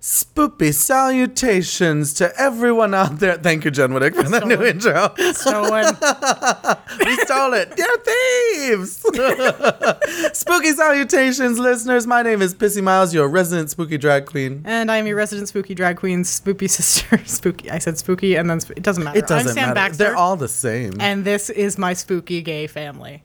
Spoopy salutations to everyone out there. Thank you, Jen Whittick, for that new intro. Stolen. we stole it. You're thieves. spooky salutations, listeners. My name is Pissy Miles, your resident spooky drag queen. and I'm your resident spooky drag queen, spoopy sister. Spooky. I said spooky, and then sp- it doesn't matter. It doesn't I'm Sam matter. Baxter, They're all the same. and this is my spooky gay family.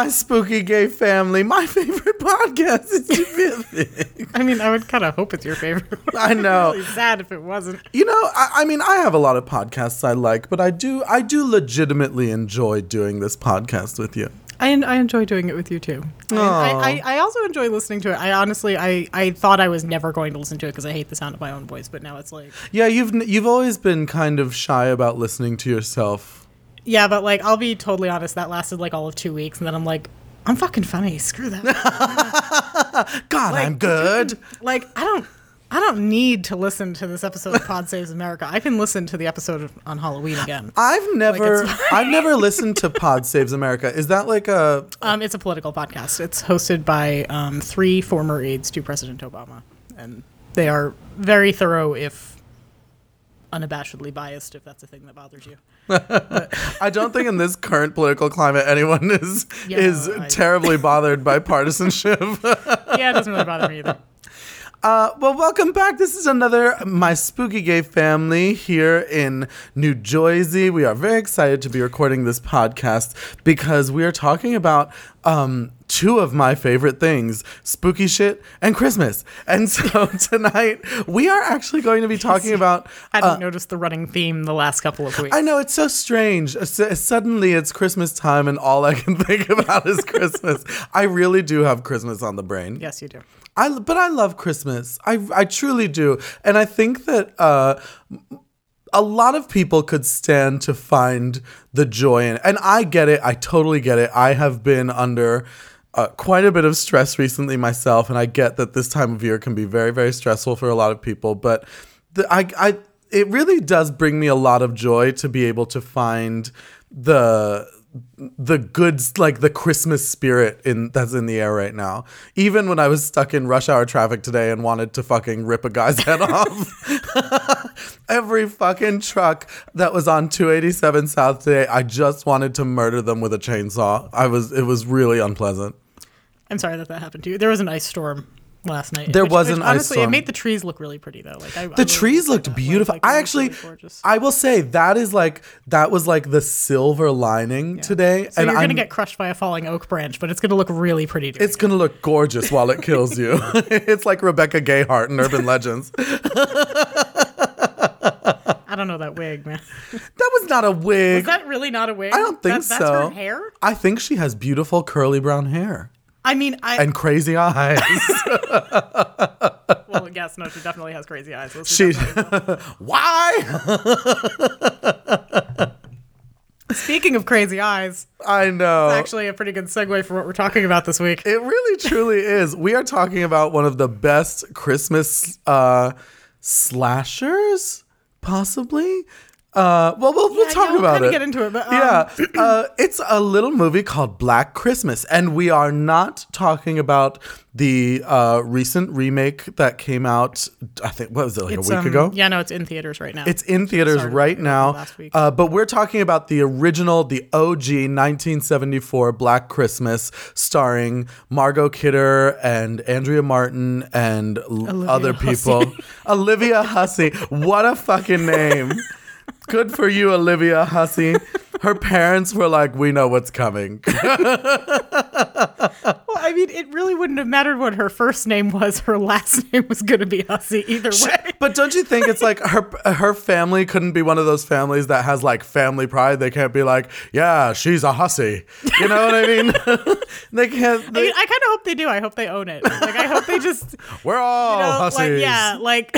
My spooky gay family. My favorite podcast is to be a thing. I mean, I would kind of hope it's your favorite. I know. really sad if it wasn't. You know, I, I mean, I have a lot of podcasts I like, but I do, I do legitimately enjoy doing this podcast with you. I, I enjoy doing it with you too. I, I, I, I also enjoy listening to it. I honestly, I, I thought I was never going to listen to it because I hate the sound of my own voice, but now it's like, Yeah, you've you've always been kind of shy about listening to yourself. Yeah, but like, I'll be totally honest. That lasted like all of two weeks, and then I'm like, I'm fucking funny. Screw that. God, I'm good. like, I don't. I don't need to listen to this episode of Pod Saves America. I can listen to the episode of- on Halloween again. I've never, it's I've never listened to Pod Saves America. Is that like a? Um, it's a political podcast. It's hosted by um, three former aides to President Obama, and they are very thorough, if unabashedly biased, if that's a thing that bothers you. I don't think in this current political climate anyone is Yeah, is I- terribly bothered by partisanship. Yeah, it doesn't really bother me either. Uh, well, welcome back. This is another My Spooky Gay Family here in New Jersey. We are very excited to be recording this podcast because we are talking about um, two of my favorite things spooky shit and Christmas. And so tonight we are actually going to be talking about. I hadn't noticed the running theme the last couple of weeks. I know it's so strange. S- Suddenly it's Christmas time, and all I can think about is Christmas. I really do have Christmas on the brain. Yes, you do. I but I love Christmas. I I truly do, and I think that uh, a lot of people could stand to find the joy in. And I get it. I totally get it. I have been under. Uh, quite a bit of stress recently myself, and I get that this time of year can be very, very stressful for a lot of people. But the, I, I, it really does bring me a lot of joy to be able to find the the goods like the christmas spirit in that's in the air right now even when i was stuck in rush hour traffic today and wanted to fucking rip a guy's head off every fucking truck that was on 287 south today i just wanted to murder them with a chainsaw i was it was really unpleasant I'm sorry that that happened to you. There was an ice storm last night. There which- was which an ice honestly, storm. it made the trees look really pretty though. Like I, the trees looked beautiful. I actually, I will say that is like that was like the silver lining today, so you're I'm, gonna get crushed by a falling oak branch, but it's gonna look really pretty. It's gonna look gorgeous while it kills you. it's like Rebecca Gayheart in Urban Legends. Know that wig, man. That was not a wig. Is that really not a wig? I don't think That- so. That's her hair. I think she has beautiful curly brown hair I mean, I and crazy eyes. well, yes, no, she definitely has crazy eyes. Let's she, why? Speaking of crazy eyes, I know. actually a pretty good segue for what we're talking about this week. It really truly is. We are talking about one of the best Christmas uh, slashers, possibly. Uh, well, we'll, we'll talk yeah, we'll about it. get into it, but, um, yeah, uh, it's a little movie called Black Christmas, and we are not talking about the uh, recent remake that came out. I think what was it like It's, a week um, ago? Yeah, no, it's in theaters right now. It's in theaters right now. last week. Uh, but we're talking about the original, the OG 1974 Black Christmas, starring Margot Kidder and Andrea Martin and l- other people. Olivia Hussey. What a fucking name. Good for you, Olivia Hussey. Her parents were like, we know what's coming. Well, I mean, it really wouldn't have mattered what her first name was. Her last name was going to be Hussey either way. But don't you think it's like her her family couldn't be one of those families that has like family pride? They can't be like, yeah, she's a hussy. You know what I mean? they can't. I mean, I kind of hope they do. I hope they own it. Like, I hope they just, we're all you know, hussies. like, yeah, like.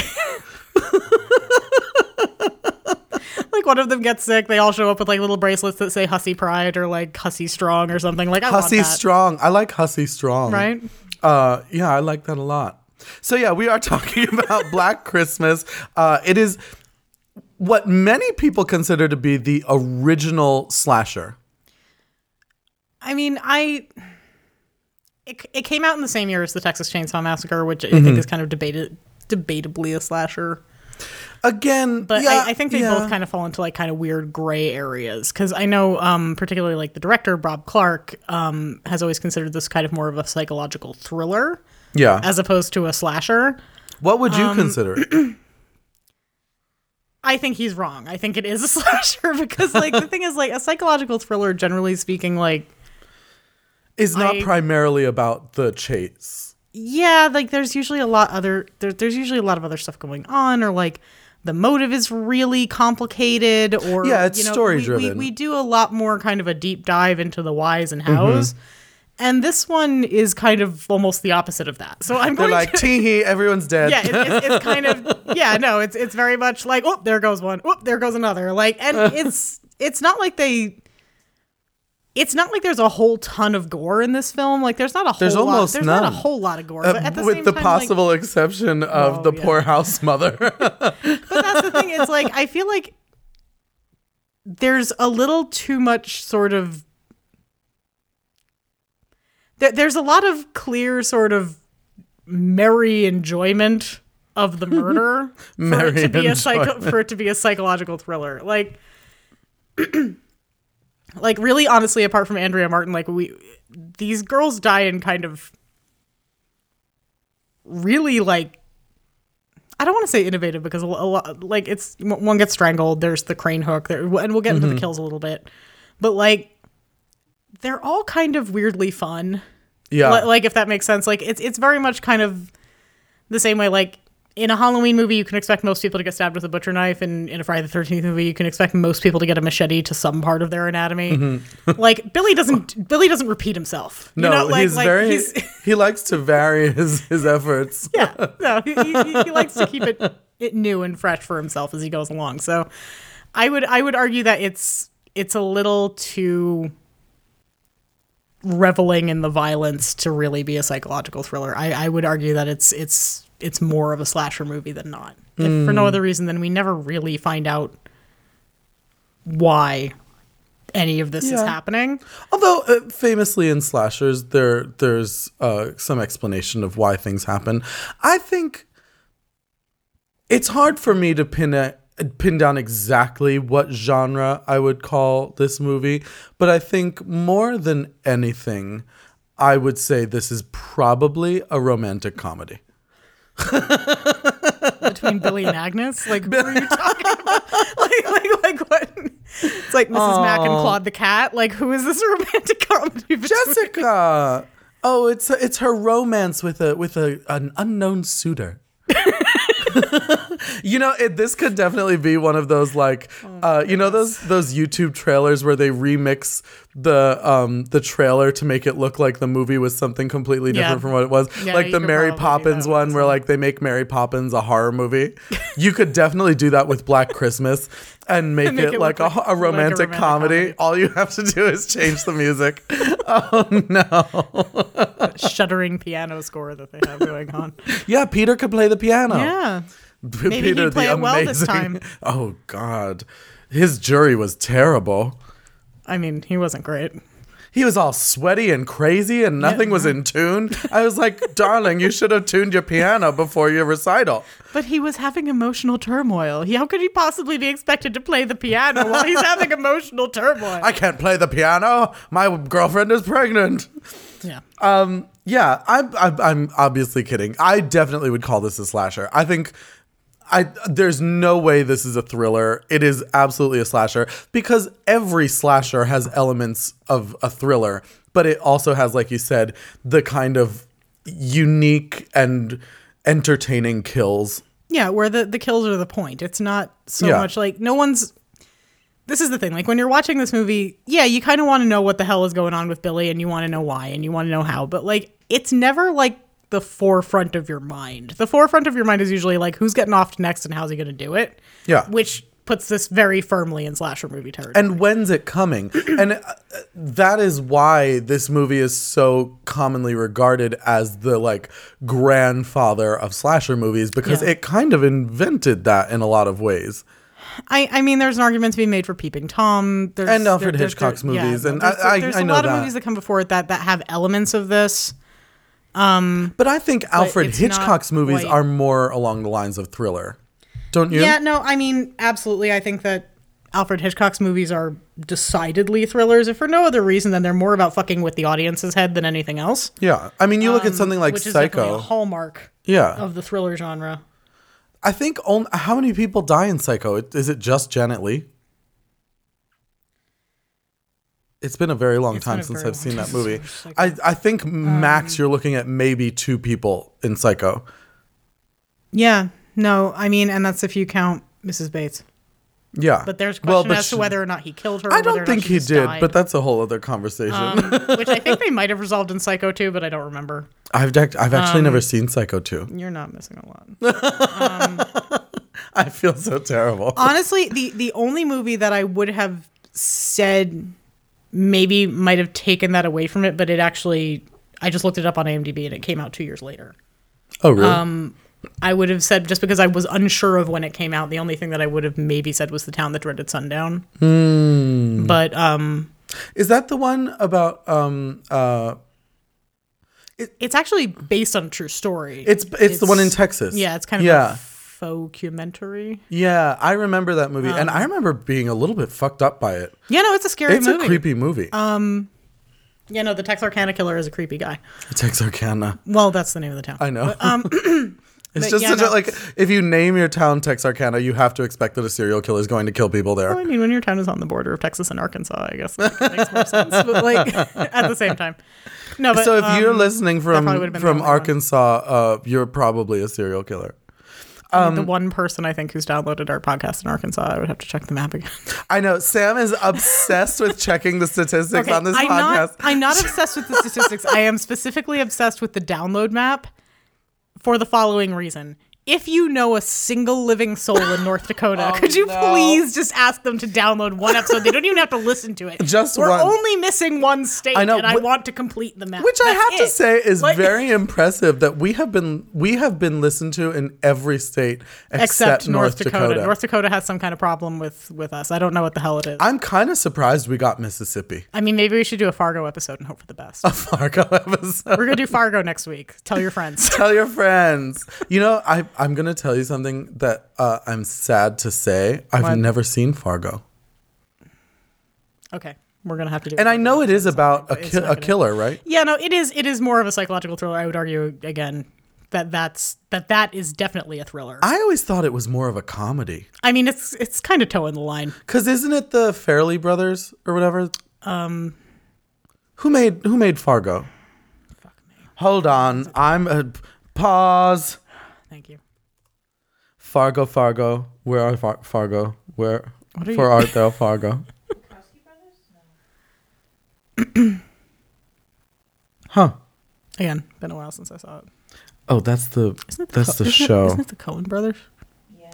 Like one of them gets sick, they all show up with like little bracelets that say "Hussy Pride" or like "Hussy Strong" or something. Like I Hussy want that, strong. I like hussy strong. right? Uh, yeah, I like that a lot. So yeah, we are talking about Black Christmas. Uh, it is what many people consider to be the original slasher. I mean, I it, it came out in the same year as the Texas Chainsaw Massacre, which I Mm-hmm. think is kind of debated debatably a slasher. Again, But yeah, I, I think they yeah. both kind of fall into like kind of weird gray areas because I know, um, particularly like the director Bob Clark um, has always considered this kind of more of a psychological thriller yeah. as opposed to a slasher. what would um, you consider? I think he's wrong. I think it is a slasher because like the thing is like a psychological thriller, generally speaking, like Is not I- primarily about the chase. yeah, like there's usually a lot other there, there's usually a lot of other stuff going on or like the motive is really complicated or Yeah, it's you know, story we- we, driven. we, do a lot more kind of a deep dive into the whys and hows. Mm-hmm. And this one is kind of almost the opposite of that. So I'm They're going like, to tee hee, everyone's dead. yeah, it, it's, it's kind of yeah, no, it's it's very much like oh, there goes one, oh, there goes another. Like, and it's it's not like they. It's not like there's a whole ton of gore in this film. Like, there's not a whole There's lot. almost There's not none. a whole lot of gore. Uh, but at the with same the time, like- possible exception of Oh, the yeah. poor house mother. but that's the thing. It's like I feel like there's a little too much sort of. There, there's a lot of clear sort of merry enjoyment of the murder for it Merry to be a psycho, for it to be a psychological thriller. Like, like really, honestly, apart from Andrea Martin, like we these girls die in kind of really like I don't want to say innovative because a a lot like it's one gets strangled. There's the crane hook there, and we'll get into the mm-hmm. kills a little bit, but like they're all kind of weirdly fun. yeah. Li- like if that makes sense. Like it's it's very much kind of the same way. Like in a Halloween movie, you can expect most people to get stabbed with a butcher knife, and in a Friday the Thirteenth movie, you can expect most people to get a machete to some part of their anatomy. Mm-hmm. like Billy doesn't Billy doesn't repeat himself. You no, know, like, he's like, very. he's- he likes to vary his his efforts. yeah, no, he, he, he likes to keep it it new and fresh for himself as he goes along. So, I would I would argue that it's it's a little too reveling in the violence to really be a psychological thriller. I, I would argue that it's it's it's more of a slasher movie than not. If for no other reason than we never really find out why any of this is happening. Although uh, famously in slashers, there there's uh, some explanation of why things happen. I think it's hard for me to pin a, pin down exactly what genre I would call this movie, but I think more than anything, I would say this is probably a romantic comedy. between Billy and Agnes? Like, who are you talking about? Like, like, like what? It's like Mrs. Mack and Claude the cat. Like, who is this romantic comedy? between- Jessica. Oh, it's it's her romance with a with a an unknown suitor. you know, it, this could definitely be one of those like, uh, you know, those those YouTube trailers where they remix the um the trailer to make it look like the movie was something completely different Yeah. from what it was. Yeah, like the Mary Poppins one, where like they make Mary Poppins a horror movie. you could definitely do that with Black Christmas and make, Make it, it like, a, like- a like a romantic romantic comedy. comedy. All you have to do is change the music. oh no. shuddering piano score that they have going on. Yeah, Peter could play the piano. Yeah. P- Maybe he'd play it well this time. Oh God, his jury was terrible. I mean, he wasn't great. He was all sweaty and crazy, and nothing was in tune. I was like, "Darling, you should have tuned your piano before your recital." But he was having emotional turmoil. How could he possibly be expected to play the piano while he's having emotional turmoil? I can't play the piano. My girlfriend is pregnant. yeah. Um, yeah, I'm, I'm, I'm obviously kidding. I definitely would call this a slasher. I think I there's no way this is a thriller. It is absolutely a slasher because every slasher has elements of a thriller, but it also has like you said the kind of unique and entertaining kills. Yeah, where the the kills are the point. It's not so Yeah. much like no one's. This is the thing. Like when you're watching this movie, yeah, you kind of want to know what the hell is going on with Billy, and you want to know why, and you want to know how. But like, it's never like the forefront of your mind. The forefront of your mind is usually like who's getting off next and how's he going to do it. Yeah. which puts this very firmly in slasher movie territory. And when's it coming? and uh, that is why this movie is so commonly regarded as the like grandfather of slasher movies because Yeah. it kind of invented that in a lot of ways. I, I mean, there's an argument to be made for Peeping Tom. There's, And Alfred there- Hitchcock's there- yeah, movies, no, and there's, I- I- there's I a know lot that. of movies that come before it that that have elements of this. But I think Alfred Hitchcock's movies quite- are more along the lines of thriller. Don't you? Yeah, no, I mean, absolutely. I think that Alfred Hitchcock's movies are decidedly thrillers, if for no other reason than they're more about fucking with the audience's head than anything else. Yeah. I mean, you look at something like Um, which is definitely a Psycho. hallmark Yeah. of the thriller genre. I think on, how many people die in Psycho? Is it just Janet Leigh? It's been a very long It's time since I've seen that movie. I, I think Um, max you're looking at maybe two people in Psycho. Yeah, no, I mean, and that's if you count Mrs. Bates. Yeah. But there's Well, question but as to whether or not he killed her. I don't think he did, died. but that's a whole other conversation. um, which I think they might have resolved in Psycho too, but I don't remember. I've I've actually um, never seen Psycho 2. You're not missing a lot. I feel so terrible. Honestly, the the only movie that I would have said maybe might have taken that away from it, but it actually I just looked it up on IMDb and it came out two years later. oh, really? um, I would have said just because I was unsure of when it came out, the only thing that I would have maybe said was the town that dreaded sundown. Hmm. But um, Is that the one about um uh it's actually based on a true story. it's it's, the one in Texas. Yeah, it's kind of Yeah. A documentary. Yeah, I remember that movie, and I remember being a little bit fucked up by it. Yeah, no, it's a scary It's movie. Um, a creepy movie. Um, Yeah, no, the Texarkana killer is a creepy guy. Texarkana. Well, that's the name of the town. I know. um, it's but just yeah, such no. a like. If you name your town Texarkana, you have to expect that a serial killer is going to kill people there. Well, I mean, when your town is on the border of Texas and Arkansas, I guess that makes more sense. But like at the same time, no. But so if you're um, listening from would've been the from. Arkansas, uh, you're probably a serial killer. Um, the one person I think who's downloaded our podcast in Arkansas, I would have to check the map again. I know Sam is obsessed with checking the statistics on this I'm podcast. not. I'm not obsessed with the statistics. I am specifically obsessed with the download map for the following reason. If you know a single living soul in North Dakota, Oh, could you no. please just ask them to download one episode? They don't even have to listen to it. Just We're one. only missing one state, I know, and I want to complete the map. Which I That's have to say is Like- very impressive that we have been we have been listened to in every state except, except North Dakota. North Dakota has some kind of problem with with us. I don't know what the hell it is. I, I'm kind of surprised we got Mississippi. I mean, maybe we should do a Fargo episode and hope for the best. A Fargo episode. We're gonna do Fargo next week. Tell your friends. Tell your friends. You know, I I'm gonna tell you something that uh, I'm sad to say. I've What? never seen Fargo, Okay, we're gonna have to do. and I know it is about a, ki- a killer, right? Yeah, no, it is. It is more of a psychological thriller. I would argue again that that's that that is definitely a thriller. I, always thought it was more of a comedy. I mean, it's it's kind of toeing the line. Cause isn't it the Farrelly brothers or whatever? Um, who made who made Fargo? Fuck me. Hold on, I'm a pause. Thank you. Fargo, Fargo, where are Far- Fargo? Where What are for you- art thou Fargo? huh? Again, been a while since I saw it. Oh, that's the Isn't it the that's Co- the isn't show. isn't it the Coen brothers?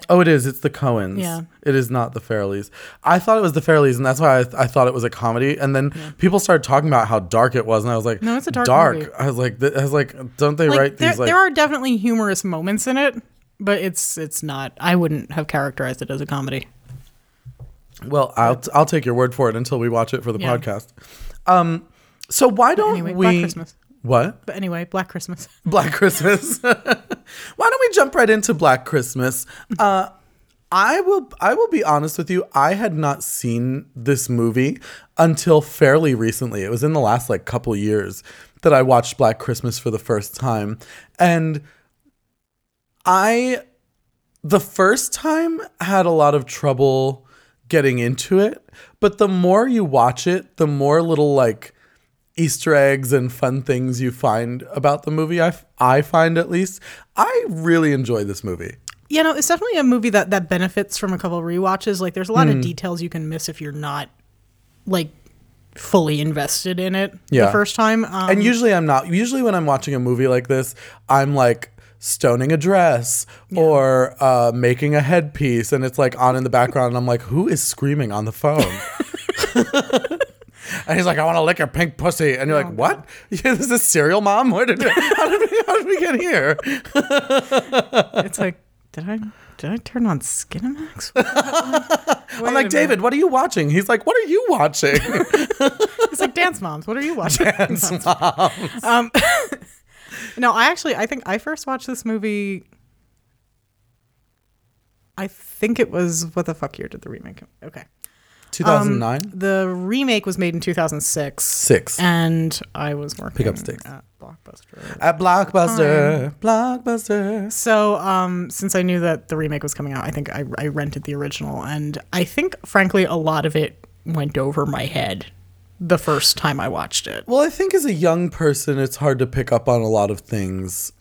Oh, it is. It's the Coens. Yeah. It is not the Farrellys. I thought it was the Farrellys, and that's why I, I thought it was a comedy. And then people started talking about how dark it was, and I was like, No, it's a dark movie. I was like, th- I was like, don't they Like write there, these like? there are definitely humorous moments in it, but it's it's not. I wouldn't have characterized it as a comedy. well, I'll I'll take your word for it until we watch it for the Yeah. podcast. Um, so why don't Anyway, we? Black Christmas. What? But anyway, Black Christmas. Black Christmas. Why don't we jump right into Black Christmas? Uh, I will. I will be honest with you. I had not seen this movie until fairly recently. It was in the last like couple years that I watched Black Christmas for the first time, and I the first time had a lot of trouble getting into it, but the more you watch it, the more little like Easter eggs and fun things you find about the movie. I, f- I find at least. I really enjoy this movie. You know, it's definitely a movie that that benefits from a couple rewatches. Like, there's a lot of details you can miss if you're not like fully invested in it Yeah. the first time. Um, And usually I'm not. Usually when I'm watching a movie like this, I'm like stoning a dress or uh, making a headpiece, and it's like on in the background, and I'm like, who is screaming on the phone? and he's like, I want to lick your pink pussy, and you're like, what? Yeah, this is cereal, mom. Where did how did we how did we get here? it's like, did I did I turn on Skinamax? I'm like, David, what are you watching? He's like, what are you watching? It's like Dance Moms. What are you watching? Dance Mom. No, I actually I think I first watched this movie. I think it was what the fuck year did the remake? Okay, 2009. the remake was made in 2006. Six. and I was working up sticks. at Blockbuster. At Blockbuster. Blockbuster. So, um, since I knew that the remake was coming out, I think I, I rented the original, and I think, frankly, a lot of it went over my head the first time I watched it. Well, I think as a young person, it's hard to pick up on a lot of things,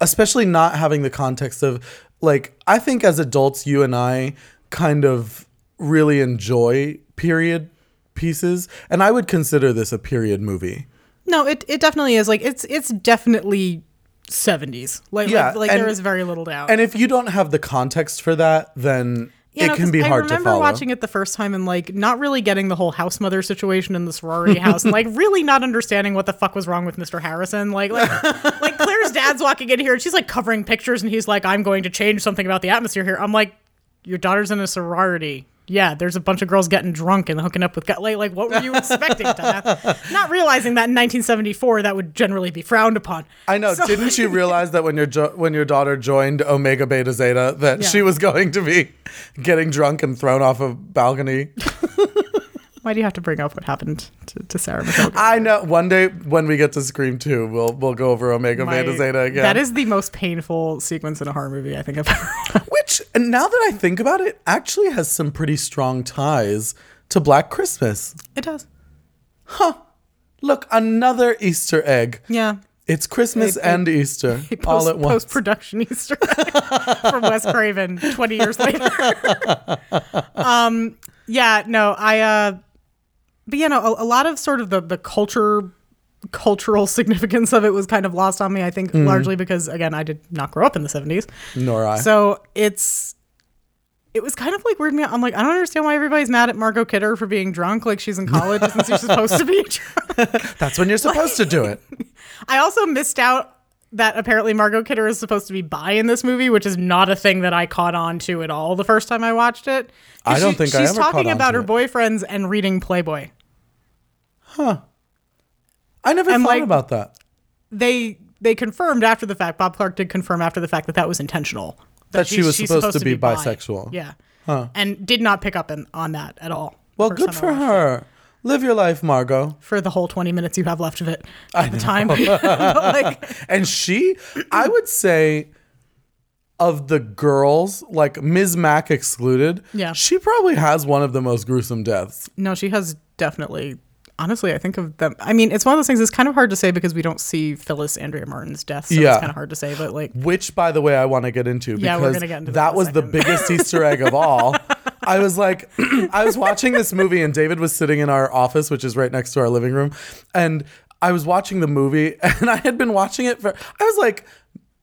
especially not having the context of, like, I think as adults, you and I kind of really enjoy period pieces. And I would consider this a period movie. No, it, it definitely is. Like, it's it's definitely 70s. Like, Yeah, like, like and- there is very little doubt. And if you don't have the context for that, then It can be hard to follow. I remember watching it the first time and like not really getting the whole house mother situation in the sorority house, and like really not understanding what the fuck was wrong with Mr. Harrison. Like, like, like Claire's dad's walking in here and she's like covering pictures, and he's like, "I'm going to change something about the atmosphere here." I'm like, "Your daughter's in a sorority." Yeah, there's a bunch of girls getting drunk and hooking up with guys. Like, like, what were you expecting to happen? Not realizing that in 1974 that would generally be frowned upon. I know. So- Didn't you realize that when your jo- when your daughter joined Omega Beta Zeta that Yeah. she was going to be getting drunk and thrown off a balcony? Why do you have to bring up what happened to, to Sarah McCogan? I know. One day when we get to Scream 2, we'll we'll go over Omega My- Beta Zeta again. That is the most painful sequence in a horror movie I think I've ever. Which and now that I think about it, actually has some pretty strong ties to Black Christmas. It does. Huh. Look, another Easter egg. Yeah. It's Christmas A- and Easter all Post, at once. Post production Easter egg from Wes Craven 20 years later. um, yeah, no, I, uh, but you know, a, a lot of sort of the, the culture, cultural significance of it was kind of lost on me, I think, Mm. largely because, again, I did not grow up in the 70s. Nor I. So it's it was kind of like weird me out. I'm like, I don't understand why everybody's mad at Margot Kidder for being drunk. Like she's in college, isn't she supposed to be drunk? That's when you're supposed to do it. I also missed out that apparently Margot Kidder is supposed to be bi in this movie, which is not a thing that I caught on to at all the first time I watched it. I don't she- think I she's talking about her it. boyfriends and reading Playboy. I never And, thought like- about that. They they confirmed after the fact. Bob Clark did confirm after the fact that that was intentional. That she she's- was she's supposed to be bi. bisexual. Yeah. And did not pick up in, on that at all. Well, good for it. her. Live your life, Margot. for the whole 20 minutes you have left of it at the time. like, And she, I would say, of the girls, like Ms. Mack excluded, Yeah. she probably has one of the most gruesome deaths. no, she has definitely. Honestly, I think of them. I mean, it's one of those things. It's kind of hard to say because we don't see Phyllis Andrea Martin's death, so Yeah. it's kind of hard to say. But like, Which, by the way, I want to get into because Yeah, we're gonna get into that that was the biggest Easter egg of all. I was like, I was watching this movie, and David was sitting in our office, which is right next to our living room, and I was watching the movie, and I had been watching it for. I was like,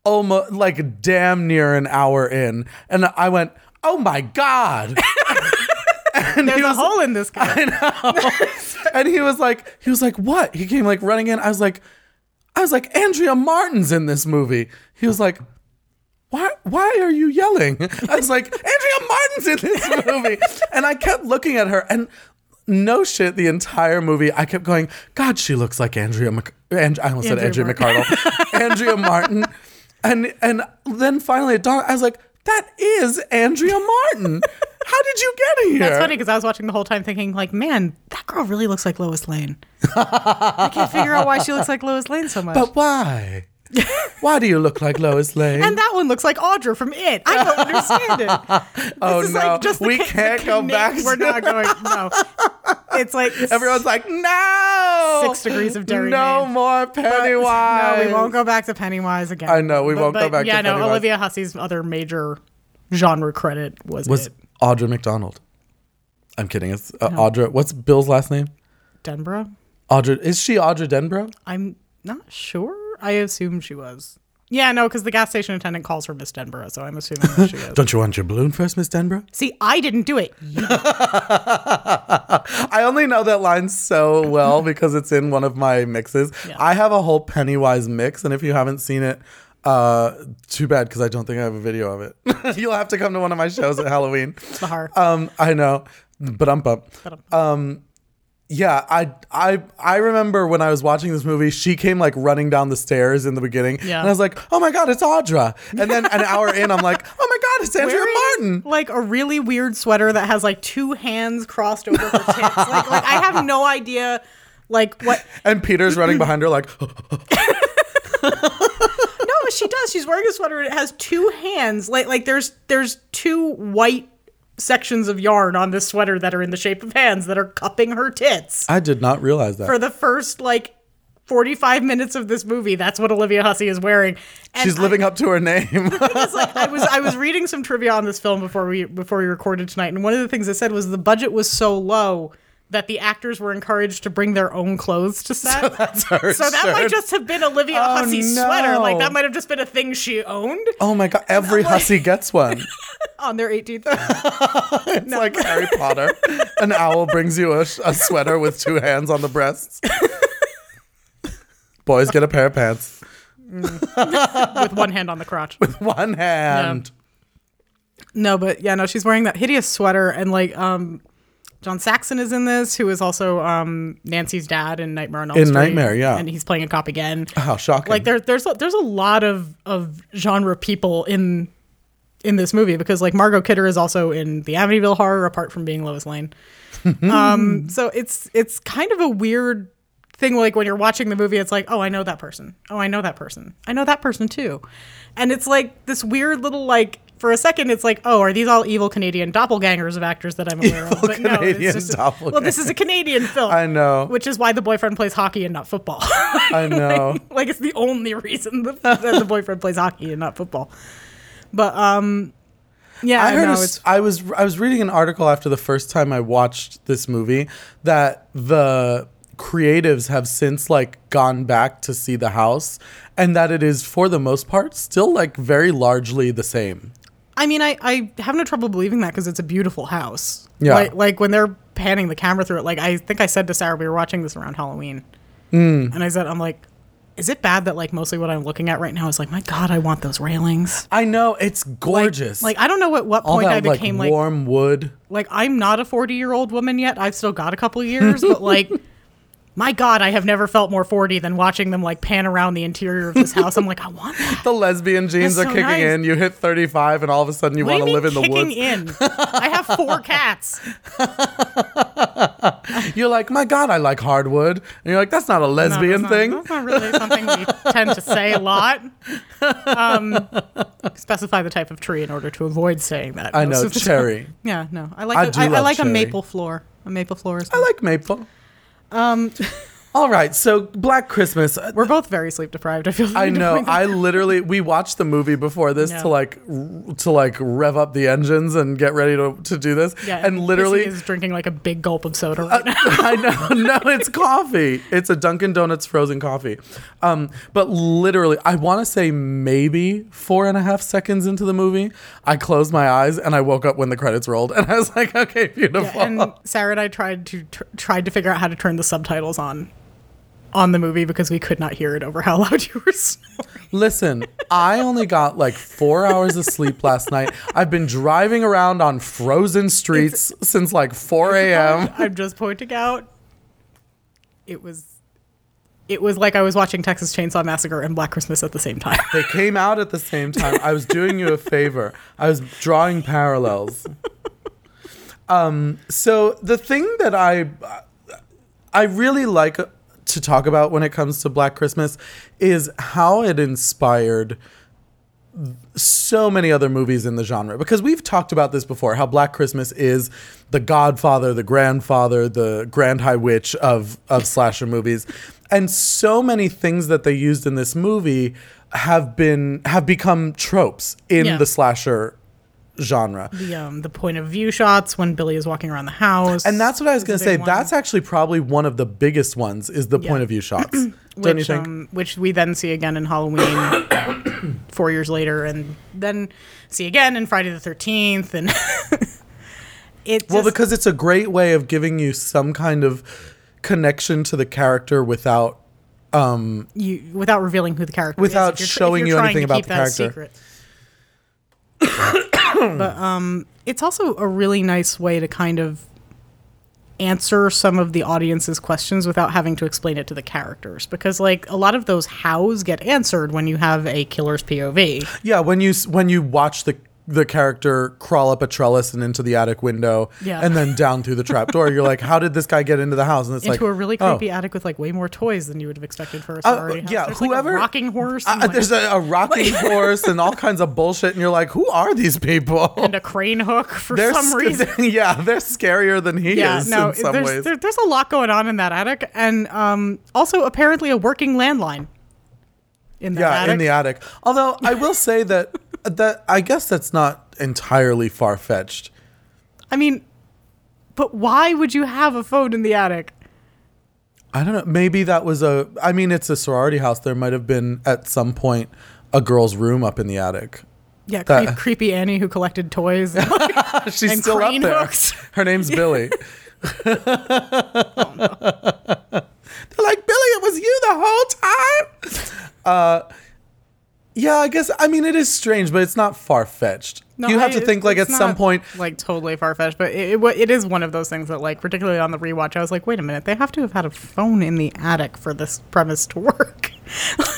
almost like damn near an hour in, and I went, "Oh my god!" and there's he a was, hole in this guy. I know. and he was like, he was like, "What?" He came like running in. I was like, I was like, Andrea Martin's in this movie. He was like, why, why are you yelling? I was like, Andrea Martin's in this movie. And I kept looking at her and no shit, the entire movie, I kept going, God, she looks like Andrea Mc- and I almost said Andrea McCardle. Andrea Martin. And and then finally it dawned, I was like, that is Andrea Martin. How did you get here? That's funny because I was watching the whole time thinking, like, man, that girl really looks like Lois Lane. I can't figure out why she looks like Lois Lane so much. But why? Why do you look like Lois Lane? And that one looks like Audra from It. I don't understand it. oh This no, like just we ca- can't go back. We're not going. No, it's like Everyone's like, no, Six degrees of dairy No more But- Pennywise. No, we won't go back to Pennywise again. I know, we But- won't go but back to Pennywise again. Yeah, no. Pennywise. Olivia Hussey's other major genre credit was, Was it. Audra McDonald? I'm kidding. It's uh, Audra. What's Bill's last name? Denbrough. Audra. Is she Audra Denbrough? I'm not sure. I assume she was. Yeah, no, because the gas station attendant calls her Miss Denbrough, so I'm assuming that she is. Don't you want your balloon first, Miss Denbrough? See, I didn't do it. I only know that line so well because it's in one of my mixes. Yeah. I have a whole Pennywise mix, and if you haven't seen it, uh, too bad because I don't think I have a video of it. You'll have to come to one of my shows at Halloween. Bahar. Um, I know, but I'm up. Um, yeah, I I I remember when I was watching this movie, she came like running down the stairs in the beginning, Yeah. and I was like, "Oh my god, it's Audra!" And then an hour in, I'm like, "Oh my god, it's Andrea Wearing, Martin!" Like a really weird sweater that has like two hands crossed over her tits. like, like I have no idea, like what. And Peter's running behind her, like, No, she does. She's wearing a sweater and it has two hands. Like like there's there's two white sections of yarn on this sweater that are in the shape of hands that are cupping her tits. I did not realize that. For the first like 45 minutes of this movie, that's what Olivia Hussey is wearing. And She's living up to her name. Like I was I was reading some trivia on this film before we before we recorded tonight, and one of the things it said was the budget was so low that the actors were encouraged to bring their own clothes to set. Her So that might just have been Olivia Oh, Hussey's no. sweater. Like that might have just been a thing she owned Oh my god, every like- hussy gets one. on their 18th. It's like Harry Potter. An owl brings you a, a sweater with two hands on the breasts. Boys get a pair of pants with one hand on the crotch. with one hand. No, but yeah, no, she's wearing that hideous sweater, and like, um, John Saxon is in this, who is also um Nancy's dad in Nightmare on Elm In Street. Nightmare, yeah. and he's playing a cop again. How shocking! Like there, there's a, there's a lot of of genre people in in this movie because like Margot Kidder is also in the Amityville Horror, apart from being Lois Lane. um, so it's it's kind of a weird thing. Like when you're watching the movie, it's like, oh, I know that person. Oh, I know that person. I know that person too. And it's like this weird little like. For a second, it's like, oh, are these all evil Canadian doppelgangers of actors that I'm aware of? Evil But no, it's just well, this is a Canadian film. I know. which is why the boyfriend plays hockey and not football. I know. like it's the only reason the, that the boyfriend plays hockey and not football. But um, yeah, I heard. no, a s- it's I was I was reading an article after the first time I watched this movie that the creatives have since like gone back to see the house and that it is for the most part still like very largely the same. I mean, I, I have no trouble believing that because it's a beautiful house. Yeah. Like, like when they're panning the camera through it, like I think I said to Sarah, we were watching this around Halloween. Mm. And I said, I'm like, is it bad that like mostly what I'm looking at right now is like, my God, I want those railings. I know it's gorgeous. Like I don't know at what point I that like became like, warm wood. like I'm not a 40 year old woman yet. I've still got a couple of years, but like, my God, I have never felt more 40 than watching them like pan around the interior of this house. I'm like, I want that. The lesbian genes That's are so kicking nice. in. You hit 35 and all of a sudden you want to live in the kicking woods. in? I have four cats. You're like, "My god, I like hardwood." And you're like, "That's not a No, lesbian that's not- thing." That's not really something we tend to say a lot. Um, specify the type of tree in order to avoid saying that. I know, of the time. cherry. Yeah, no, I like I a- I, I like a maple floor. A maple floor is. I like maple. Um, All right, so Black Christmas. we're both very sleep deprived. I feel. I know. I literally we watched the movie before this Yeah. to like to like rev up the engines and get ready to to do this. yeah, and literally is drinking like a big gulp of soda right now. I know. No, it's coffee. It's a Dunkin' Donuts frozen coffee. Um, but literally, I want to say maybe four and a half seconds into the movie, I closed my eyes and I woke up when the credits rolled, and I was like, okay, beautiful. and Sarah and I tried to tr- tried to figure out how to turn the subtitles on on the movie because we could not hear it over how loud you were snoring. Listen, I only got like four hours of sleep last night. I've been driving around on frozen streets since like 4 a.m. I'm just pointing out it was it was like I was watching Texas Chainsaw Massacre and Black Christmas at the same time. They came out at the same time. I was doing you a favor. I was drawing parallels. Um, so the thing that I I really like to talk about when it comes to Black Christmas is how it inspired so many other movies in the genre because we've talked about this before how black christmas is the godfather the grandfather the grand high witch of of slasher movies and so many things that they used in this movie have been have become tropes in Yeah. the slasher genre The um the point of view shots when Billy is walking around the house. and that's what i was going to say one. that's actually probably one of the biggest ones is the point of view shots don't you which, think um, which we then see again in Halloween four years later, and then see again in Friday the Thirteenth, and it Well, because it's a great way of giving you some kind of connection to the character without um you without revealing who the character Without is. if showing you anything about the character. secret. But um, it's also a really nice way to kind of answer some of the audience's questions without having to explain it to the characters because like a lot of those hows get answered when you have a killer's POV. yeah when you when you watch the the character crawl up a trellis and into the attic window Yeah. and then down through the trap door you're like how did this guy get into the house and it's into like a really oh. creepy attic with like way more toys than you would have expected for a Uh, sorority house. yeah, There's whoever like a rocking horse Uh, like, there's a, a rocking horse and all kinds of bullshit, and you're like, who are these people? and a crane hook for They're some sc- reason. yeah, they're scarier than he Yeah, is no, in some there's ways. there, there's a lot going on in that attic, and um, also apparently a working landline in that yeah, attic. in the attic. Although I will say that that I guess that's not entirely far fetched. I mean, but why would you have a phone in the attic? I don't know. Maybe that was a. I mean, it's a sorority house. There might have been at some point a girl's room up in the attic. Yeah, That- creep, creepy Annie who collected toys. and, like, She's still up there. hooks. Her name's Billy. They're like, Billy, it was you the whole time. Uh, yeah, I guess. I mean, it is strange, but it's not far fetched. No, you have I- to think like at some point. like totally far fetched, but it, it it is one of those things that like particularly on the rewatch, I was like, wait a minute, they have to have had a phone in the attic for this premise to work.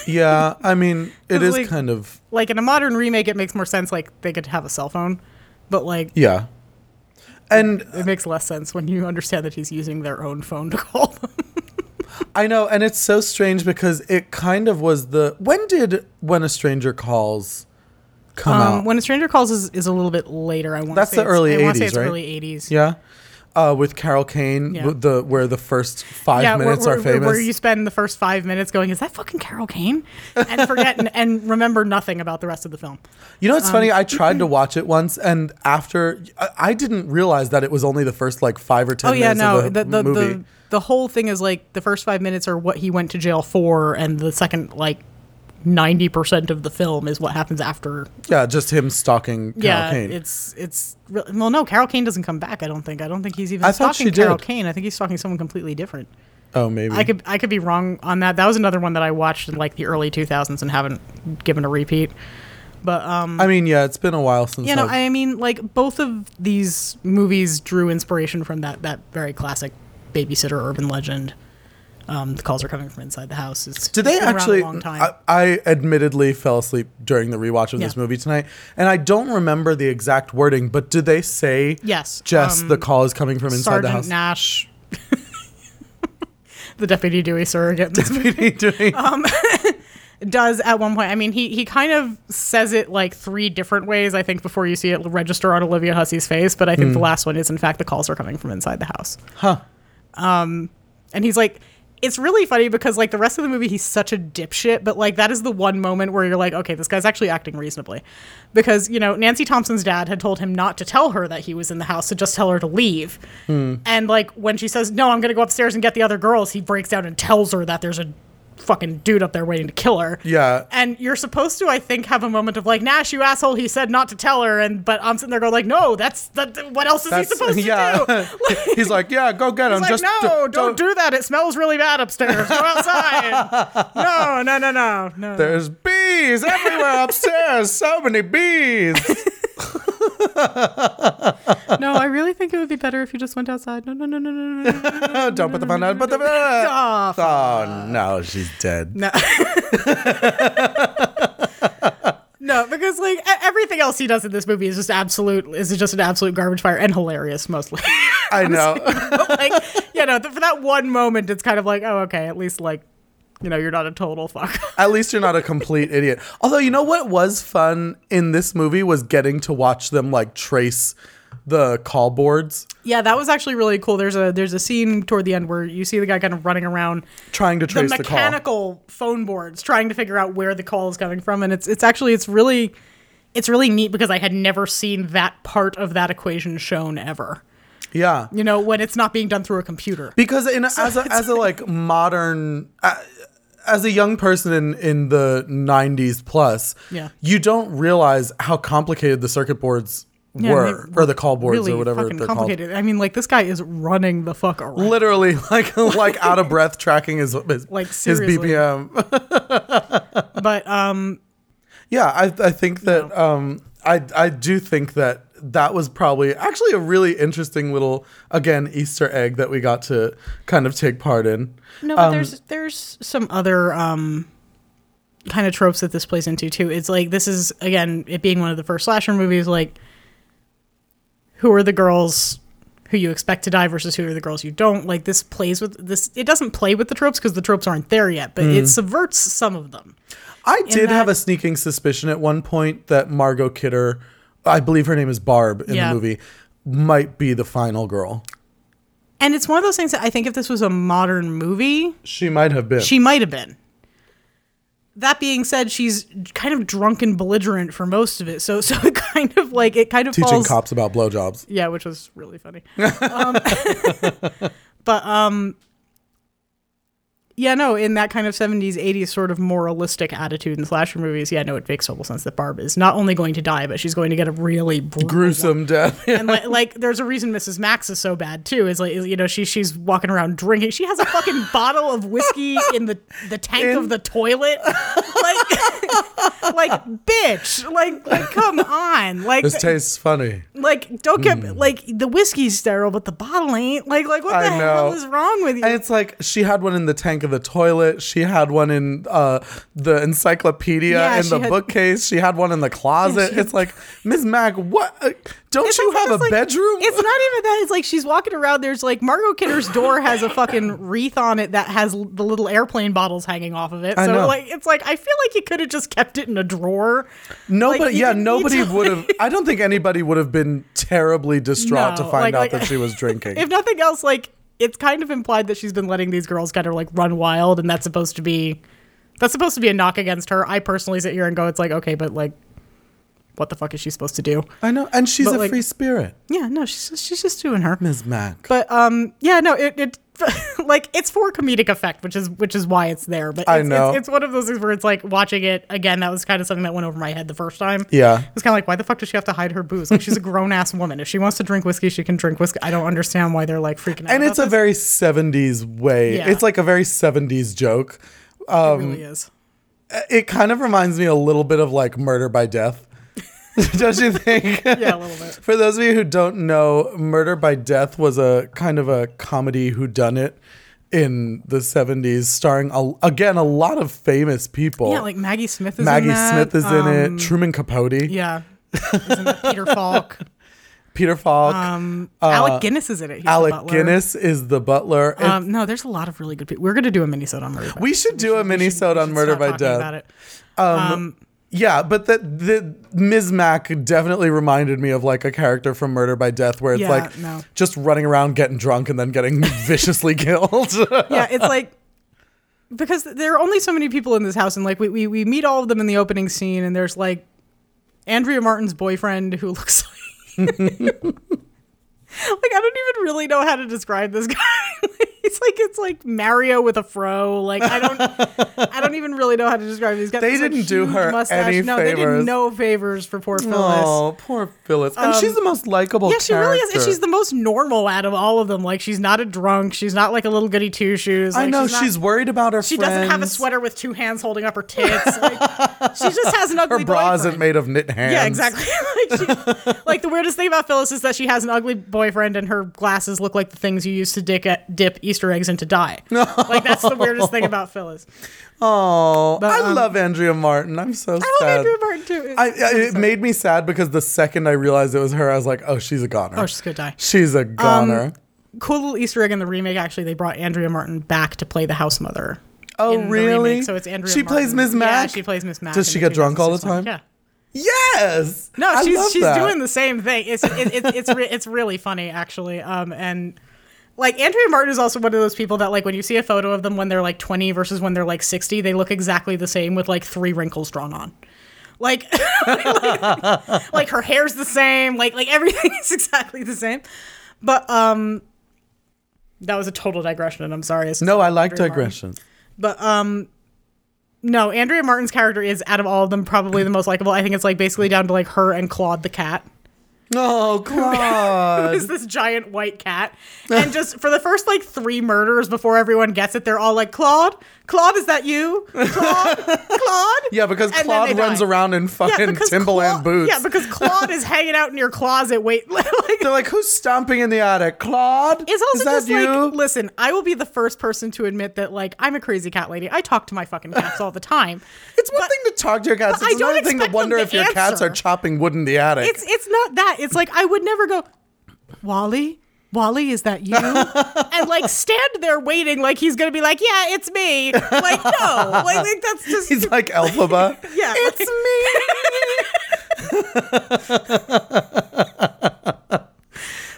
Yeah, I mean, It's like- kind of. like in a modern remake, it makes more sense like they could have a cell phone, but like Yeah. And it makes less sense when you understand that he's using their own phone to call them. I know, and it's so strange because it kind of was the. When did When a Stranger Calls come out? Um, when a stranger calls is, is a little bit later. I want That's say the early I wanna say 80s, it's right? Early eighties. Yeah. Uh, with Carol Kane, Yeah. the where the first five Yeah, minutes where, are famous. where you spend the first five minutes going, "Is that fucking Carol Kane?" and forget and, and remember nothing about the rest of the film. You know, it's funny. Um, I tried to watch it once, and after I, I didn't realize that it was only the first like five or ten Oh yeah, minutes no, of the, the the, movie. the the whole thing is like the first five minutes are what he went to jail for, and the second like ninety percent of the film is what happens after. yeah, just him stalking Carol yeah, Kane. it's it's well, no, Carol Kane doesn't come back. I don't think. I don't think he's even I stalking Carol did. Kane. I think he's stalking someone completely different. oh, maybe. I could I could be wrong on that. That was another one that I watched in like the early 2000s and haven't given a repeat. But um I mean, yeah, it's been a while since. you know, I've- I mean like both of these movies drew inspiration from that that very classic babysitter urban legend. Um, the calls are coming from inside the house. It's, Did they actually? a long time. I, I admittedly fell asleep during the rewatch of this movie tonight, and I don't remember the exact wording. But did they say? yes, Jess, um, the call is coming from inside the Sergeant house. Nash, the deputy Dewey surrogate. this Doing- Um, does at one point. I mean, he he kind of says it like three different ways. I think before you see it register on Olivia Hussey's face, but I think the last one is in fact the calls are coming from inside the house. huh? And he's like, it's really funny because like the rest of the movie, he's such a dipshit. But like that is the one moment where you're like, okay, this guy's actually acting reasonably, because you know Nancy Thompson's dad had told him not to tell her that he was in the house, to just tell her to leave. Hmm. And like when she says, no, I'm gonna go upstairs and get the other girls, he breaks down and tells her that there's a fucking dude up there waiting to kill her. Yeah. And you're supposed to, I think, have a moment of like, Nash, you asshole, he said not to tell her, and but I'm sitting there going like, no, that's that. What else is That's he supposed yeah. to do? He's like, yeah, go get him. He's like, Just no, d- don't, do that. It smells really bad upstairs. Go outside. no, no, no, no, no. There's bees everywhere upstairs. So many bees. Think it would be better if you just went outside. No, no, no, no, no, no, no. Don't put the phone down. Put the phone Oh, down. Oh no, she's dead. No. no, because like e- everything else he does in this movie is just absolute is just an absolute garbage fire and hilarious mostly. I know. like, you know, for that one moment, it's kind of like, oh, okay, at least like, you know, you're not a total fuck. At least you're not a complete idiot. Although you know what was fun in this movie was getting to watch them like trace the call boards, yeah, that was actually really cool. There's a there's a scene toward the end where you see the guy kind of running around trying to the trace the, mechanical phone boards, trying to figure out where the call is coming from, and it's it's actually it's really it's really neat because I had never seen that part of that equation shown ever. Yeah. You know, when it's not being done through a computer. because in a, as a as a like modern uh, as a young person in in the 90s plus Yeah. you don't realize how complicated the circuit boards Yeah, were or the call boards really or whatever they're called complicated. I mean, like this guy is running the fuck around. literally like like out of breath tracking his his, Like, his. BPM But um, yeah I I think that um I I do think that that was probably actually a really interesting little again Easter egg that we got to kind of take part in no, Um, but there's there's some other um kind of tropes that this plays into too. It's like this is again it being one of the first slasher movies. Like, who are the girls? Who you expect to die versus who are the girls you don't like? This plays with this. It doesn't play with the tropes because the tropes aren't there yet, but Mm. it subverts some of them. I did have a sneaking suspicion at one point that Margot Kidder, I believe her name is Barb in Yeah. the movie, might be the final girl. And it's one of those things that I think if this was a modern movie, She might have been. She might have been. That being said, she's kind of drunk and belligerent for most of it. So, so it kind of like it kind of teaching falls. cops about blowjobs. Yeah, which was really funny. um, but um, yeah, no, in that kind of seventies, eighties sort of moralistic attitude in slasher movies, yeah, no, it makes total sense that Barb is not only going to die, but she's going to get a really Gruesome death. and like, like there's a reason Mrs. Mac's is so bad too. Is like you know she she's walking around drinking. She has a fucking bottle of whiskey in the the tank In- of the toilet. Like like bitch. Like like come on. Like this tastes funny. like don't get hmm. like the whiskey's sterile, but the bottle ain't. Like like what the hell is wrong with you? And it's like she had one in the tank of the toilet. She had one in uh, the encyclopedia Yeah, in the had- bookcase. She had one in the closet. she- it's like, Ms. Mac, what? uh, Don't you have a like- bedroom? It's not even that. It's like she's walking around. There's like Margot Kidder's door has a fucking wreath on it that has the little airplane bottles hanging off of it. So like it's like I feel like you could have just kept it in a drawer. Nobody, Like, yeah, nobody would have. I don't think anybody would have been terribly distraught to find like- out that she was drinking. If nothing else, like it's kind of implied that she's been letting these girls kind of like run wild, and that's supposed to be that's supposed to be a knock against her. I personally sit here and go, it's like okay, but like, what the fuck is she supposed to do? I know, and she's But, a like- free spirit, Yeah, no, she's just, she's just doing her. Ms. Mac. But um, yeah, no, it it like it's for comedic effect, which is which is why it's there. But I it's, know. it's, it's one of those things where it's like watching it again. That was kind of something that went over my head the first time. Yeah. It's kind of like, why the fuck does she have to hide her booze? Like, she's a grown ass woman. If she wants to drink whiskey, she can drink whiskey. I don't understand why they're like freaking out. and it's a about very 70s way. Yeah. It's like a very 70s joke. this. it um, really is. It kind of reminds me a little bit of like Murder by Death. Don't you think? Yeah, a little bit. For those of you who don't know, Murder by Death was a kind of a comedy whodunit in the 70s, starring, a, again, a lot of famous people. Yeah, like Maggie Smith is Maggie in that. Smith is in Um, it, Truman Capote, Yeah. Peter Falk? Peter Falk, Um, Alec Guinness is in it. He's Alec. Guinness is the butler. Um, no, there's a lot of really good people. We're gonna do a minisode on Murder. by we should do a minisode on Murder by Death. About it. Um, yeah, but that the Ms. Mac definitely reminded me of like a character from Murder by Death, where it's Yeah, like no. just running around getting drunk and then getting viciously killed. yeah, it's like because there are only so many people in this house, and like we, we we meet all of them in the opening scene, and there's like Andrea Martin's boyfriend who looks like like I don't even really know how to describe this guy. He's like it's like Mario with a fro. Like I don't I don't even really know how to describe. He's got They didn't do her mustache. any no, they favors. did no favors for poor Phyllis. oh, poor Phyllis. And she's the most likable. Um, Yeah, she really is. And she's the most normal out of all of them. Like, she's not a drunk. She's not like a little goody two shoes. I know she's, not- she's worried about her. She doesn't have a sweater with two hands holding up her tits. Like, she just has an ugly Her bra isn't made of knit hands. Yeah, exactly. like, she, like the weirdest thing about Phyllis is that she has an ugly boyfriend and her glasses look like the things you use to dick dip Easter eggs into dye. like that's the weirdest thing about Phyllis. Oh, But, I um, love Andrea Martin. I'm so sad. I love sad. Andrea Martin too. I, I, it made me sad because the second I realized it was her, I was like, "Oh, she's a goner. oh, she's gonna die. she's a goner." cool little Easter egg in the remake. Actually, they brought Andrea Martin back to play the house mother. Oh, really? remake, So it's Andrea. She plays Martin. Miss Yeah, she plays Miss Mac. Does she get drunk all the time? Yeah. Yes. No, I she's she's that. doing the same thing. It's it, it's it's re- it's really funny actually. Um and like Andrea Martin is also one of those people that like when you see a photo of them when they're like 20 versus when they're like 60, they look exactly the same with like three wrinkles drawn on. Like like, like her hair's the same, like like everything is exactly the same. But um that was a total digression and I'm sorry. No, I like Andrea Martin. But um no, Andrea Martin's character is out of all of them probably the most likable. I think it's like basically down to like her and Claude the cat. Oh, Claude. is this giant white cat. And just for the first like three murders before everyone gets it, they're all like, Claude, Claude, is that you? Claude, Claude? yeah, because And Claude runs die. around in fucking Timberland Claude, boots. Yeah, because Claude is hanging out in your closet. Wait, like, They're like, who's stomping in the attic? Claude? it's also Is that just you? like, listen, I will be the first person to admit that like I'm a crazy cat lady. I talk to my fucking cats all the time. it's one but- thing to talk to your cats. I It's don't another thing to wonder to if your cats are chopping wood in the attic. It's it's not that. It's like I would never go, Wally. Wally, is that you? and like stand there waiting, like he's gonna be like, yeah, it's me. Like no, like, like that's just He's like Elphaba. Yeah, It's me.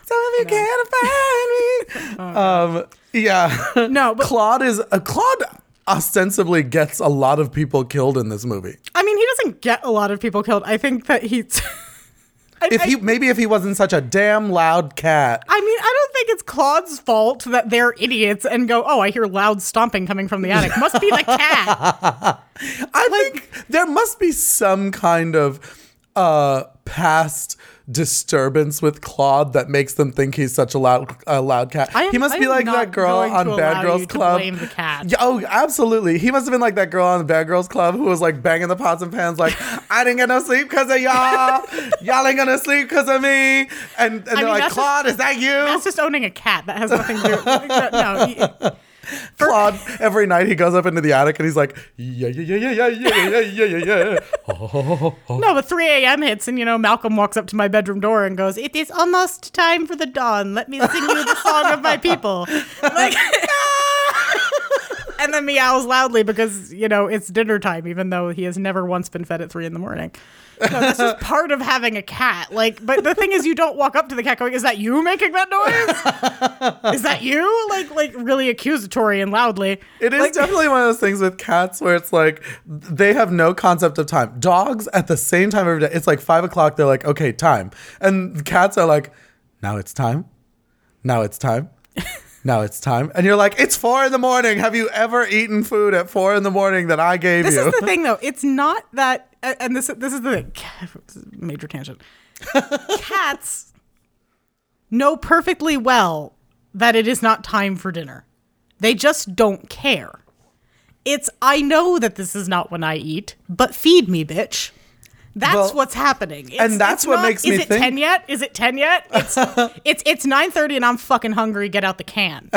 Some of you can't find me. Um, yeah. No, but- Claude is uh, Claude ostensibly gets a lot of people killed in this movie. I mean, he doesn't get a lot of people killed. I think that he's. I, If I- he maybe if he wasn't such a damn loud cat. I mean, I don't think it's Claude's fault that they're idiots and go, oh, I hear loud stomping coming from the attic. Must be the cat. I think there must be some kind of uh past disturbance with Claude that makes them think he's such a loud a loud cat. Am- he must I be like that girl on Bad Girls Club. blame the cat. Yeah, oh, absolutely. He must have been like that girl on Bad Girls Club who was like banging the pots and pans, like, I didn't get no sleep because of y'all. y'all ain't gonna sleep because of me. And, and they're mean, like, Claude, is that you? That's just owning a cat. That has nothing to do. No, he- Claude, every night he goes up into the attic and he's like, Yeah, yeah, yeah, yeah, yeah, yeah, yeah, yeah, yeah, yeah. No, but 3 a.m. hits, and you know, Malcolm walks up to my bedroom door and goes, It is almost time for the dawn. Let me sing you the song of my people. Like, and then meows loudly because, you know, it's dinner time, even though he has never once been fed at 3 in the morning. No, this is part of having a cat. Like, but the thing is, you don't walk up to the cat going, "Is that you making that noise? is that you?" Like, like really accusatory and loudly. It is Like- definitely one of those things with cats where it's like they have no concept of time. Dogs at the same time every day. It's like five o'clock. They're like, okay, time. And cats are like, now it's time. Now it's time. Now it's time. And you're like, it's four in the morning. Have you ever eaten food at four in the morning that I gave This you? This is the thing, though. It's not that, and this this is the thing. Major tangent. Cats know perfectly well that it is not time for dinner. They just don't care. It's I know that this is not when I eat, but feed me, bitch. That's Well, what's happening. It's, and that's what not, makes me think. Is it think- ten yet? Is it ten yet? It's it's it's nine thirty, and I'm fucking hungry. Get out the can.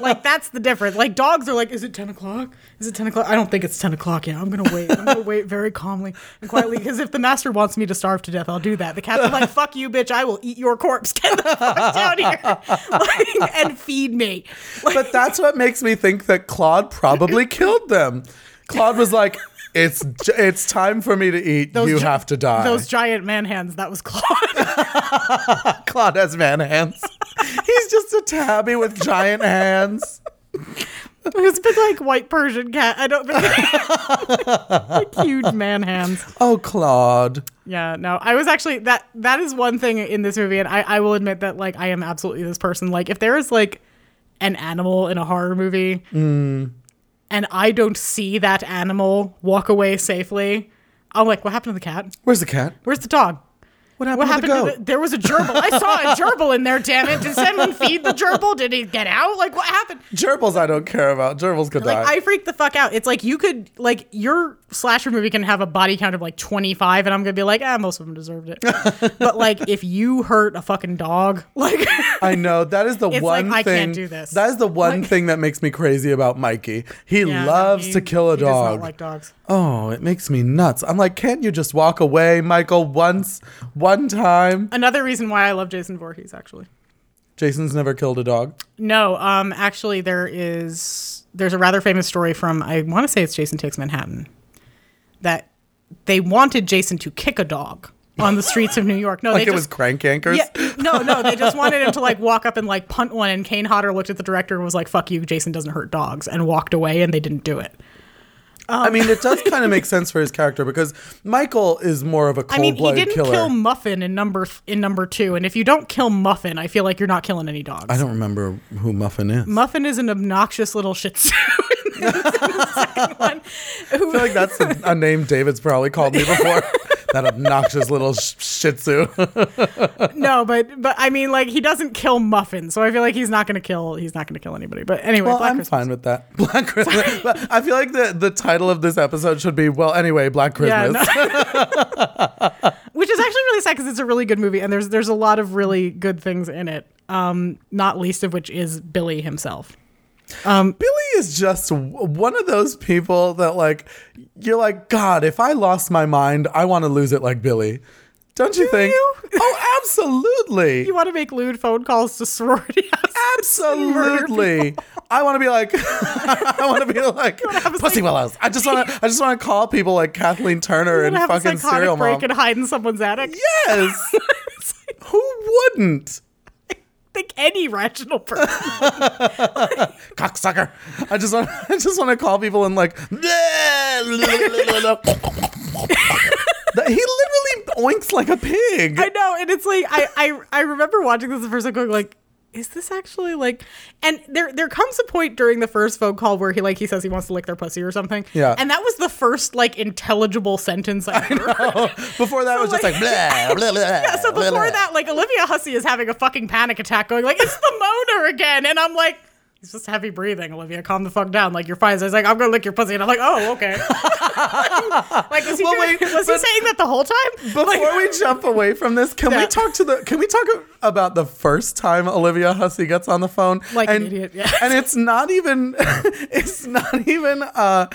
like that's the difference. Like dogs are like, is it ten o'clock? Is it ten o'clock? I don't think it's ten o'clock yet. I'm gonna wait. I'm gonna wait very calmly and quietly because if the master wants me to starve to death, I'll do that. The cats are like, fuck you, bitch. I will eat your corpse. Get the fuck down here like, and feed me. Like, but that's what makes me think that Claude probably killed them. Claude was like, it's it's time for me to eat. you gi- have to die. Those giant man hands. That was Claude. Claude has man hands. He's just a tabby with giant hands. it's a big like white Persian cat. I don't think like huge man hands. Oh, Claude. Yeah, no, I was actually that that is one thing in this movie, and I, I will admit that like I am absolutely this person. Like if there is like an animal in a horror movie Mm. And I don't see that animal walk away safely, I'm like, what happened to the cat? Where's the cat? Where's the dog? What happened, What to happened the to the, there was a gerbil. I saw a gerbil in there, damn it. Did someone feed the gerbil? Did he get out? Like what happened? Gerbils I don't care about. Gerbils could Like die. I freak the fuck out. It's like you could like your slasher movie can have a body count of like 25 and I'm going to be like, "Ah, most of them deserved it." but like if you hurt a fucking dog, like I know that is the one like, I thing. can't do this. That is the one Like- thing that makes me crazy about Mikey. He Yeah, no, loves he- to kill a he does not dog. like dogs. Oh, it makes me nuts. I'm like, can't you just walk away, Michael, once, one time? Another reason why I love Jason Voorhees actually. Jason's never killed a dog. No, um, actually, there is there's a rather famous story from I want to say it's Jason Takes Manhattan that they wanted Jason to kick a dog on the streets of New York. No, Like they it was just crank anchors. yeah, no, no, they just wanted him to like walk up and like punt one. And Kane Hodder looked at the director and was like, "Fuck you, Jason doesn't hurt dogs," and walked away. And they didn't do it. I um, mean, it does kind of make sense for his character because Michael is more of a I mean, he didn't killer. kill Muffin in number in number two, and if you don't kill Muffin, I feel like you're not killing any dogs. I don't remember who Muffin is. Muffin is an obnoxious little Shih Tzu. in the second one, who- I feel like that's a, a name David's probably called me before. That obnoxious little sh- Shih Tzu. no, but but I mean, like he doesn't kill Muffin, so I feel like he's not gonna kill he's not gonna kill anybody. But anyway, well, Black I'm Christmas. fine with that. Black Christmas. I feel like the the title of this episode should be well. Anyway, Black Yeah, Christmas. no. which is actually really sad because it's a really good movie, and there's there's a lot of really good things in it. Um, not least of which is Billy himself. Billy is just w- one of those people that like you're like God. If I lost my mind, I want to lose it like Billy. Don't you think? you? Oh, absolutely. You want to make lewd phone calls to sorority houses? Absolutely. I want to be like, I want to be like Pussy Willows. I just want to, I just want to call people like Kathleen Turner and wanna have a fucking Serial break Mom. and hide in someone's attic. Yes. Who wouldn't? Think any rational person. Cocksucker. I just want, I just want to call people and like. He literally oinks like a pig. I know, and it's like I, I I remember watching this the first time going like, is this actually like? And there there comes a point during the first phone call where he like he says he wants to lick their pussy or something. Yeah. and that was the first like intelligible sentence I heard. Before that, it was just like, like- blah, blah, blah, Yeah, so before blah. that, like Olivia Hussey is having a fucking panic attack, going like, "It's the moaner again," and I'm like, "He's just heavy breathing, Olivia. Calm the fuck down. Like you're fine." So he's like, "I'm gonna lick your pussy," and I'm like, "Oh, okay." like was he, Well, doing- wait, was he saying that the whole time? Before Like- we jump away from this, can we talk to the? Can we talk about the first time Olivia Hussey gets on the phone? Like an and, idiot, yeah. And it's not even. It's not even. uh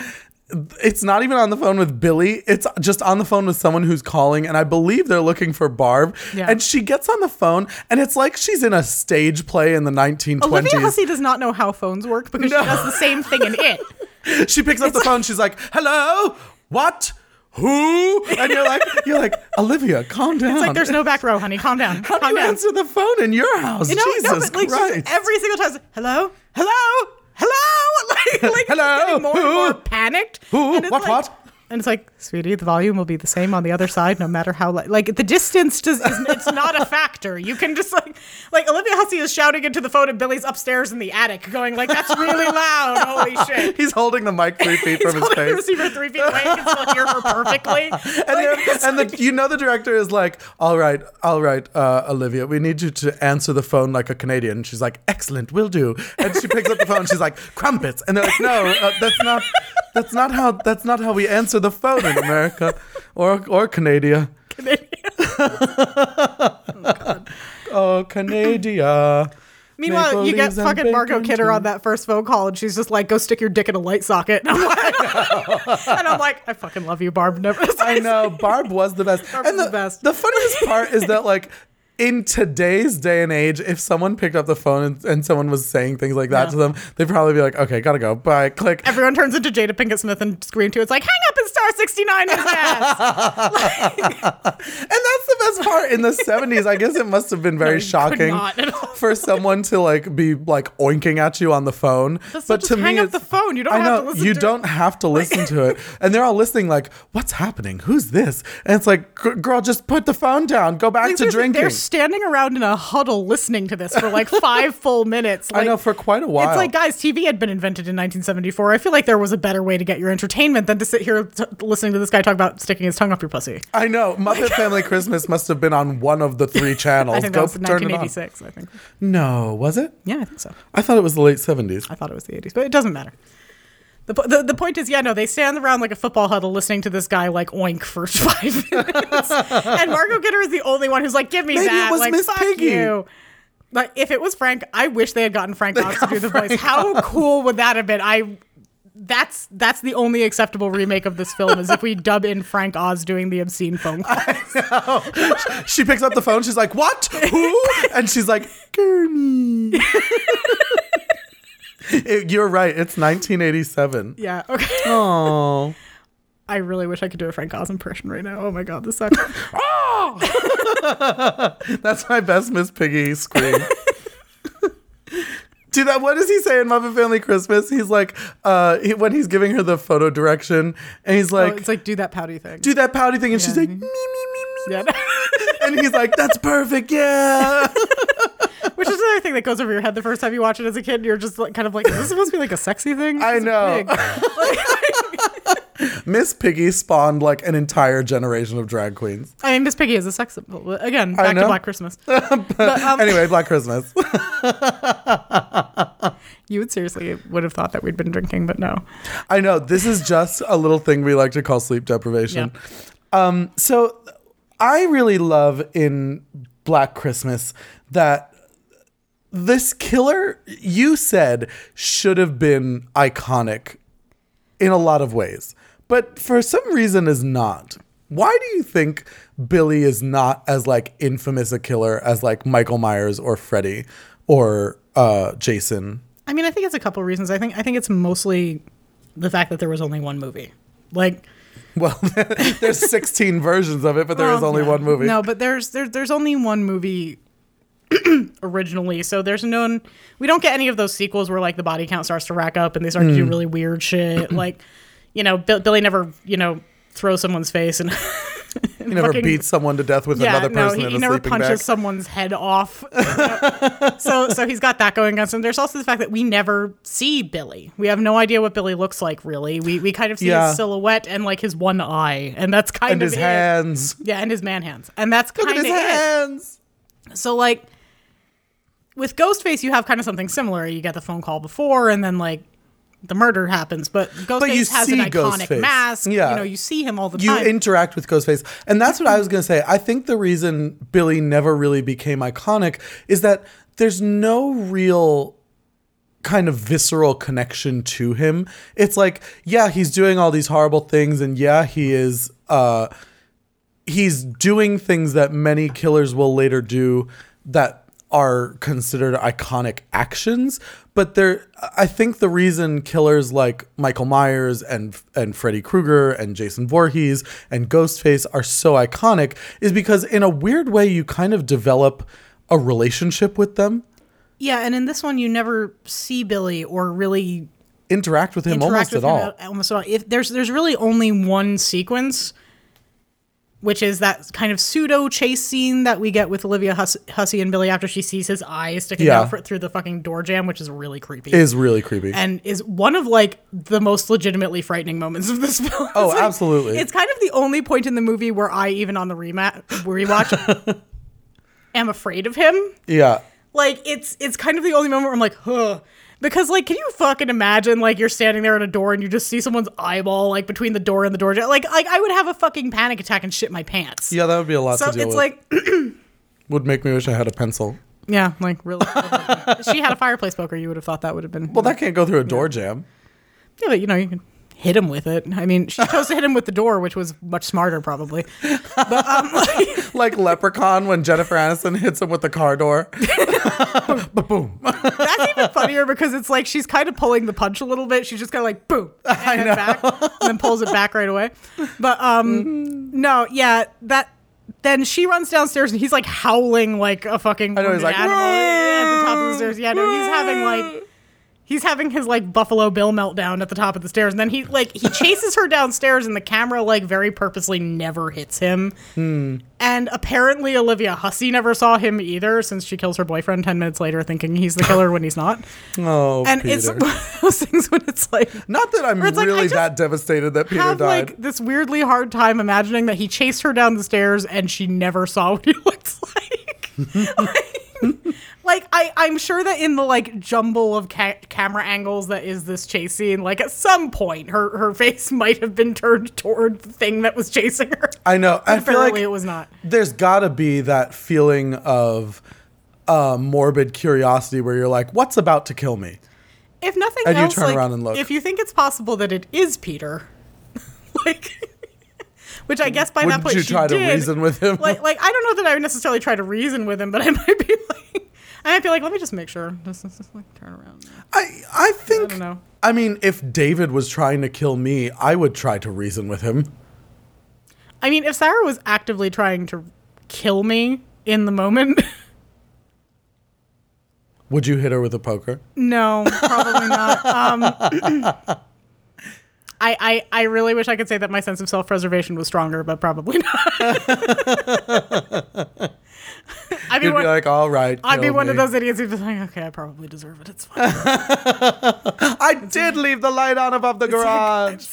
it's not even on the phone with Billy. It's just on the phone with someone who's calling, and I believe they're looking for Barb. Yeah. And she gets on the phone, and it's like she's in a stage play in the 1920s. Olivia Hussey does not know how phones work because No. she does the same thing in it. She picks up the phone. She's like, "Hello, what, who?" And you're like, "You're like Olivia, calm down." It's like there's no back row, honey. Calm down. How do Calm you down. answer the phone in your house? You know, Jesus no, but like Christ. every single time, hello, hello, hello, like, like Hello? more and more panicked. Who? What, like- what? And it's like, sweetie, the volume will be the same on the other side, no matter how li- like the distance. Does is, it's not a factor. You can just like like Olivia Hussey is shouting into the phone, and Billy's upstairs in the attic, going like, "That's really loud! Holy shit!" He's holding the mic three feet from his holding the face. receiver three feet away. You can still hear her perfectly. And, Like, and like- the, you know the director is like, all right, all right, uh, Olivia, we need you to answer the phone like a Canadian. She's like, excellent, will do. And she picks up the phone. She's like, crumpets. And they're like, no, uh, that's not, that's not how, that's not how we answer the phone in America or or Canada. Canada. Oh, Canada. Meanwhile, Maple you get fucking Margot Kidder on that first phone call, and she's just like, "Go stick your dick in a light socket." And I'm like, and I'm like, "I fucking love you, Barb." Never. I know Barb was the best. Barb and was the, the best. the funniest part is that like in today's day and age, if someone picked up the phone and, and someone was saying things like that Yeah. to them, they'd probably be like, "Okay, gotta go, bye." Click. Everyone turns into Jada Pinkett Smith and Scream 2. It's like, hang up and star 69 in his ass. And that's the best part. In the seventies, I guess it must have been very could shocking not at all. for someone to like be like oinking at you on the phone. That's but to hang me, up it's- the phone. You don't I have to listen you to it. don't have to listen to it, and they're all listening like, "What's happening? Who's this?" And it's like, "Girl, just put the phone down. Go back to drinking." Standing around in a huddle listening to this for like five full minutes. I know for quite a while. It's like, guys, TV had been invented in 1974. I feel like there was a better way to get your entertainment than to sit here t- listening to this guy talk about sticking his tongue up your pussy. I know. Muppet Family Christmas must have been on one of the three channels. I think Go that was turn it on. 1986. I think. No, was it? Yeah, I think so. I thought it was the late 70s. I thought it was the 80s, but it doesn't matter. The, the, the point is, yeah, no, they stand around like a football huddle listening to this guy like oink for five minutes. and Margot Kidder is the only one who's like, give me Maybe it that. was like, Miss fuck Piggy. you. Like, if it was Frank, I wish they had gotten Frank Oz to do the Frank voice. How cool would that have been? I that's that's the only acceptable remake of this film is if we dub in Frank Oz doing the obscene phone calls. she picks up the phone. She's like, "What? Who?" And she's like, "Gurney." It- you're right. It's 1987. yeah. Okay. Oh. I really wish I could do a Frank Oz impression right now. Oh my god, this sucks. That's my best Miss Piggy scream. Do that. What does he say in Muppet Family Christmas? He's like, uh, he, when he's giving her the photo direction, and he's Oh, like, it's like do that pouty thing. do that pouty thing, and she's like, me, me, me, me. yeah. And he's like, that's perfect, yeah. Which is another thing that goes over your head the first time you watch it as a kid. You're just like, kind of like, is this supposed to be like a sexy thing? I know. Miss Piggy spawned like an entire generation of drag queens. I mean, Miss Piggy is a sex symbol. Again, back to. Black Christmas. But, um, Anyway, Black Christmas. you would seriously would have thought that we'd been drinking, but no. I know this is just a little thing we like to call sleep deprivation. Um, so I really love in Black Christmas that this killer you said should have been iconic in a lot of ways, but for some reason is not. Why do you think Billy is not as like infamous a killer as like Michael Myers or Freddy or uh, Jason? I mean, I think it's a couple reasons. I think I think it's mostly the fact that there was only one movie. Like Well, there's 16 versions of it, but there well, only yeah. one movie. No, but there's there, there's only one movie originally. So there's no we don't get any of those sequels where like the body count starts to rack up and they start Hmm. to do really weird shit. like, you know, Bill, Billy never you know throws someone's face and. He never beats someone to death with another person he, in he a never punches bag. someone's head off. so so he's got that going against him. There's also the fact that we never see Billy. We have no idea what Billy looks like really. We we kind of see Yeah. his silhouette and like his one eye, and that's kind and of his it. hands. Yeah, and his man hands, and that's kind of his it. hands. So like with Ghostface, you have kind of something similar. You get the phone call before, and then like the murder happens. But Ghostface you has an iconic Ghostface. mask. Yeah. You know, you see him all the You time. You interact with Ghostface. And that's what I was going to say. I think the reason Billy never really became iconic is that there's no real kind of visceral connection to him. It's like, yeah, he's doing all these horrible things and yeah, he is uh he's doing things that many killers will later do that are considered iconic actions but there i think the reason killers like michael myers and and freddy krueger and jason Voorhees and ghostface are so iconic is because in a weird way you kind of develop a relationship with them yeah, and in this one, you never see Billy or really interact with him interact almost with at him all at- almost at all. If there's there's really only one sequence, which is that kind of pseudo chase scene that we get with Olivia Hus- Hussey and Billy after she sees his eye sticking Yeah. out through the fucking door jamb, which is really creepy. is really creepy and is one of like the most legitimately frightening moments of this film. Oh, like- absolutely. It's kind of the only point in the movie where I even on the rematch rewatch am afraid of him. yeah Like it's it's kind of the only moment where I'm like, huh. Because like, can you fucking imagine like you're standing there at a door and you just see someone's eyeball like between the door and the door? jamb? Like like I would have a fucking panic attack and shit my pants. yeah that would be a lot So to deal it's with like would make me wish i had a pencil yeah, like really. If she had a fireplace poker, you would have thought that would have been well that can't go through a door jamb Yeah, but you know, you can hit him with it. I mean, she chose to hit him with the door, which was much smarter, probably. But um, like, like leprechaun when jennifer aniston hits him with the car door boom that's even funnier because it's like she's kind of pulling the punch a little bit. She's just kind of like boom, and then back, and then pulls it back right away. But um, no, yeah, that. Then she runs downstairs and he's like howling like a fucking I know, he's like, animal at the top of the stairs. Yeah, no, he's having like he's having his like Buffalo Bill meltdown at the top of the stairs, and then he like he chases her downstairs, and the camera like very purposely never hits him. Hmm. And apparently Olivia Hussey never saw him either, since she kills her boyfriend ten minutes later, thinking he's the killer when he's not. oh And Peter. it's one of those things when it's like Not that I'm Where it's like, I really just that devastated that Peter have died. like this weirdly hard time imagining that he chased her down the stairs and she never saw what he looks like. like, like, I, I'm sure that in the like jumble of ca- camera angles that is this chase scene, like at some point her her face might have been turned toward the thing that was chasing her. I know. I feel like apparently it was not. there's got to be that feeling of uh, morbid curiosity where you're like, "What's about to kill me?" if nothing And you turn like, around and look. if you think it's possible that it is Peter, like, which I guess by that Wouldn't point you she try to did, reason with him? Like, like I don't know that I would necessarily try to reason with him, but I might be like, I might be like, let me just make sure. Just, just, just, like turn around. I I think I don't know. I mean, if David was trying to kill me, I would try to reason with him. I mean, if Sarah was actively trying to kill me in the moment, Would you hit her with a poker? no, probably not. Um, I, I, I really wish I could say that my sense of self preservation was stronger, but probably not. I'd be You'd one, be like, all right. I'd be kill one of those idiots who'd be like, okay, I probably deserve it. It's fine. I did leave the light on above the garage.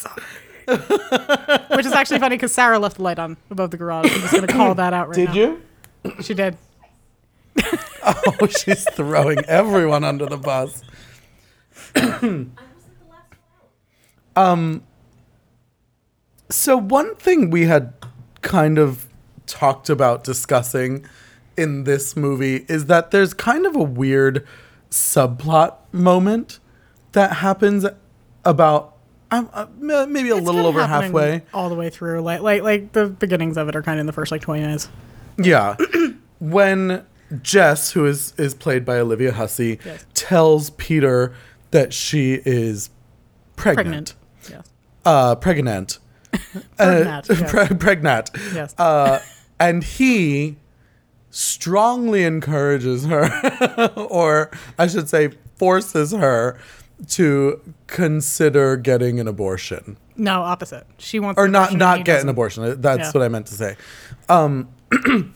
Which is actually funny because Sarah left the light on above the garage. I'm just going to call that out right Did now. Did you? She did. Oh, she's throwing everyone under the bus. um. So one thing we had kind of talked about discussing in this movie is that there's kind of a weird subplot moment that happens about um, uh, maybe a It's little over halfway. all the way through. Like, like, like the beginnings of it are kind of in the first like 20 minutes. Yeah. when Jess, who is is played by Olivia Hussey, Yes. tells Peter that she is pregnant. Pregnant. Uh pregnant. Pregnant, Uh, pre- pregnant. Yes. Uh and he strongly encourages her or I should say forces her to consider getting an abortion no, opposite. She wants or not not get an abortion. That's Yeah. what I meant to say. Um,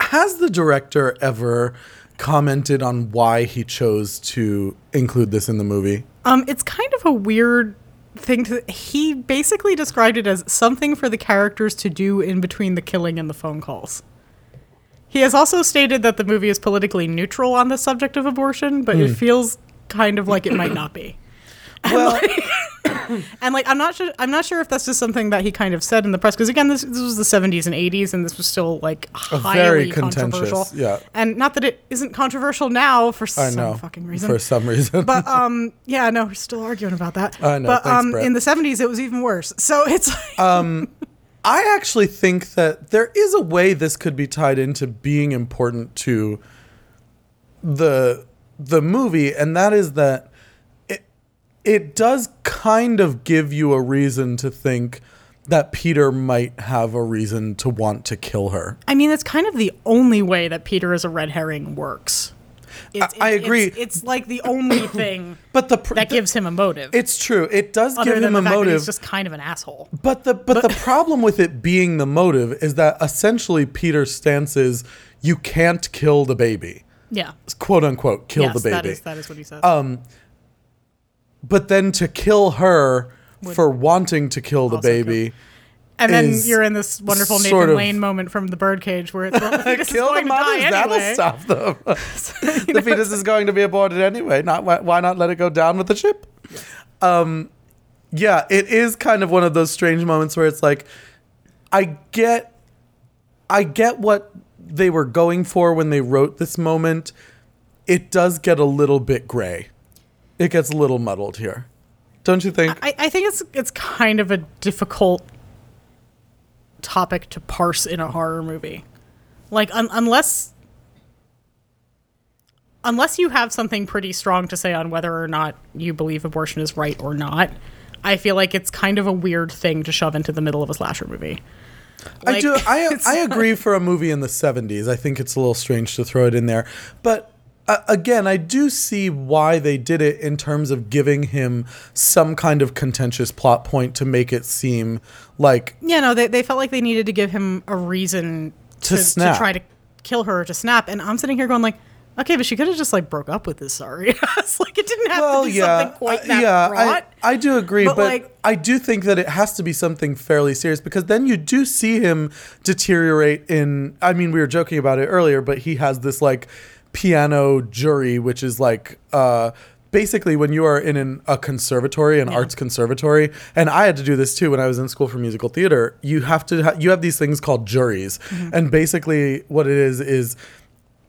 has the director ever commented on why he chose to include this in the movie? Um, it's kind of a weird thing to. He basically described it as something for the characters to do in between the killing and the phone calls. He has also stated that the movie is politically neutral on the subject of abortion, but Hmm. it feels kind of like it might not be. Well, And like, I'm not sure. I'm not sure if that's just something that he kind of said in the press. Because again, this, this was the 70s and 80s, and this was still like highly controversial. yeah. And not that it isn't controversial now for I some know fucking reason. for some reason. but um, yeah, no, we're still arguing about that. I know, But thanks, um, Brett. in the 70s, it was even worse. So it's like, I actually think that there is a way this could be tied into being important to the the movie, and that is that it does kind of give you a reason to think that Peter might have a reason to want to kill her. I mean, it's kind of the only way that Peter as a red herring works. It's, I it's- agree. It's, it's like the only thing But the pr- that gives him a motive. it's true. It does other give him a motive. he's just kind of an asshole. But the but, the problem with it being the motive is that essentially Peter's stance is you can't kill the baby, Yeah. quote unquote, kill yes, the baby. that is that is what he said. But then to kill her for wanting to kill the baby, and then you're in this wonderful Nathan sort of- Lane moment from the Birdcage where it's well, the kill the mothers. That'll anyway. stop them. the fetus is going to be aborted anyway. Not why, why not let it go down with the ship? Um, yeah, it is kind of one of those strange moments where it's like, I get, I get what they were going for when they wrote this moment. It does get a little bit gray. It gets a little muddled here, don't you think? I, I think it's it's kind of a difficult topic to parse in a horror movie. Like un- unless unless you have something pretty strong to say on whether or not you believe abortion is right or not, I feel like it's kind of a weird thing to shove into the middle of a slasher movie. I do. I I agree for a movie in the '70s. I think it's a little strange to throw it in there, but again, I do see why they did it in terms of giving him some kind of contentious plot point to make it seem like Yeah, no, they, they felt like they needed to give him a reason To to, snap. to try to kill her or to snap. And I'm sitting here going like, okay, but she could have just like broke up with this sorry ass. like it didn't have well, to be yeah, something quite uh, that yeah. broad. I, I do agree, but, But, like- I do think that it has to be something fairly serious because then you do see him deteriorate. In I mean, we were joking about it earlier, but he has this like piano jury, which is like. uh Basically, when you are in an, a conservatory, an arts conservatory, and I had to do this too when I was in school for musical theater. You have to ha- you have these things called juries, Mm-hmm. and basically what it is is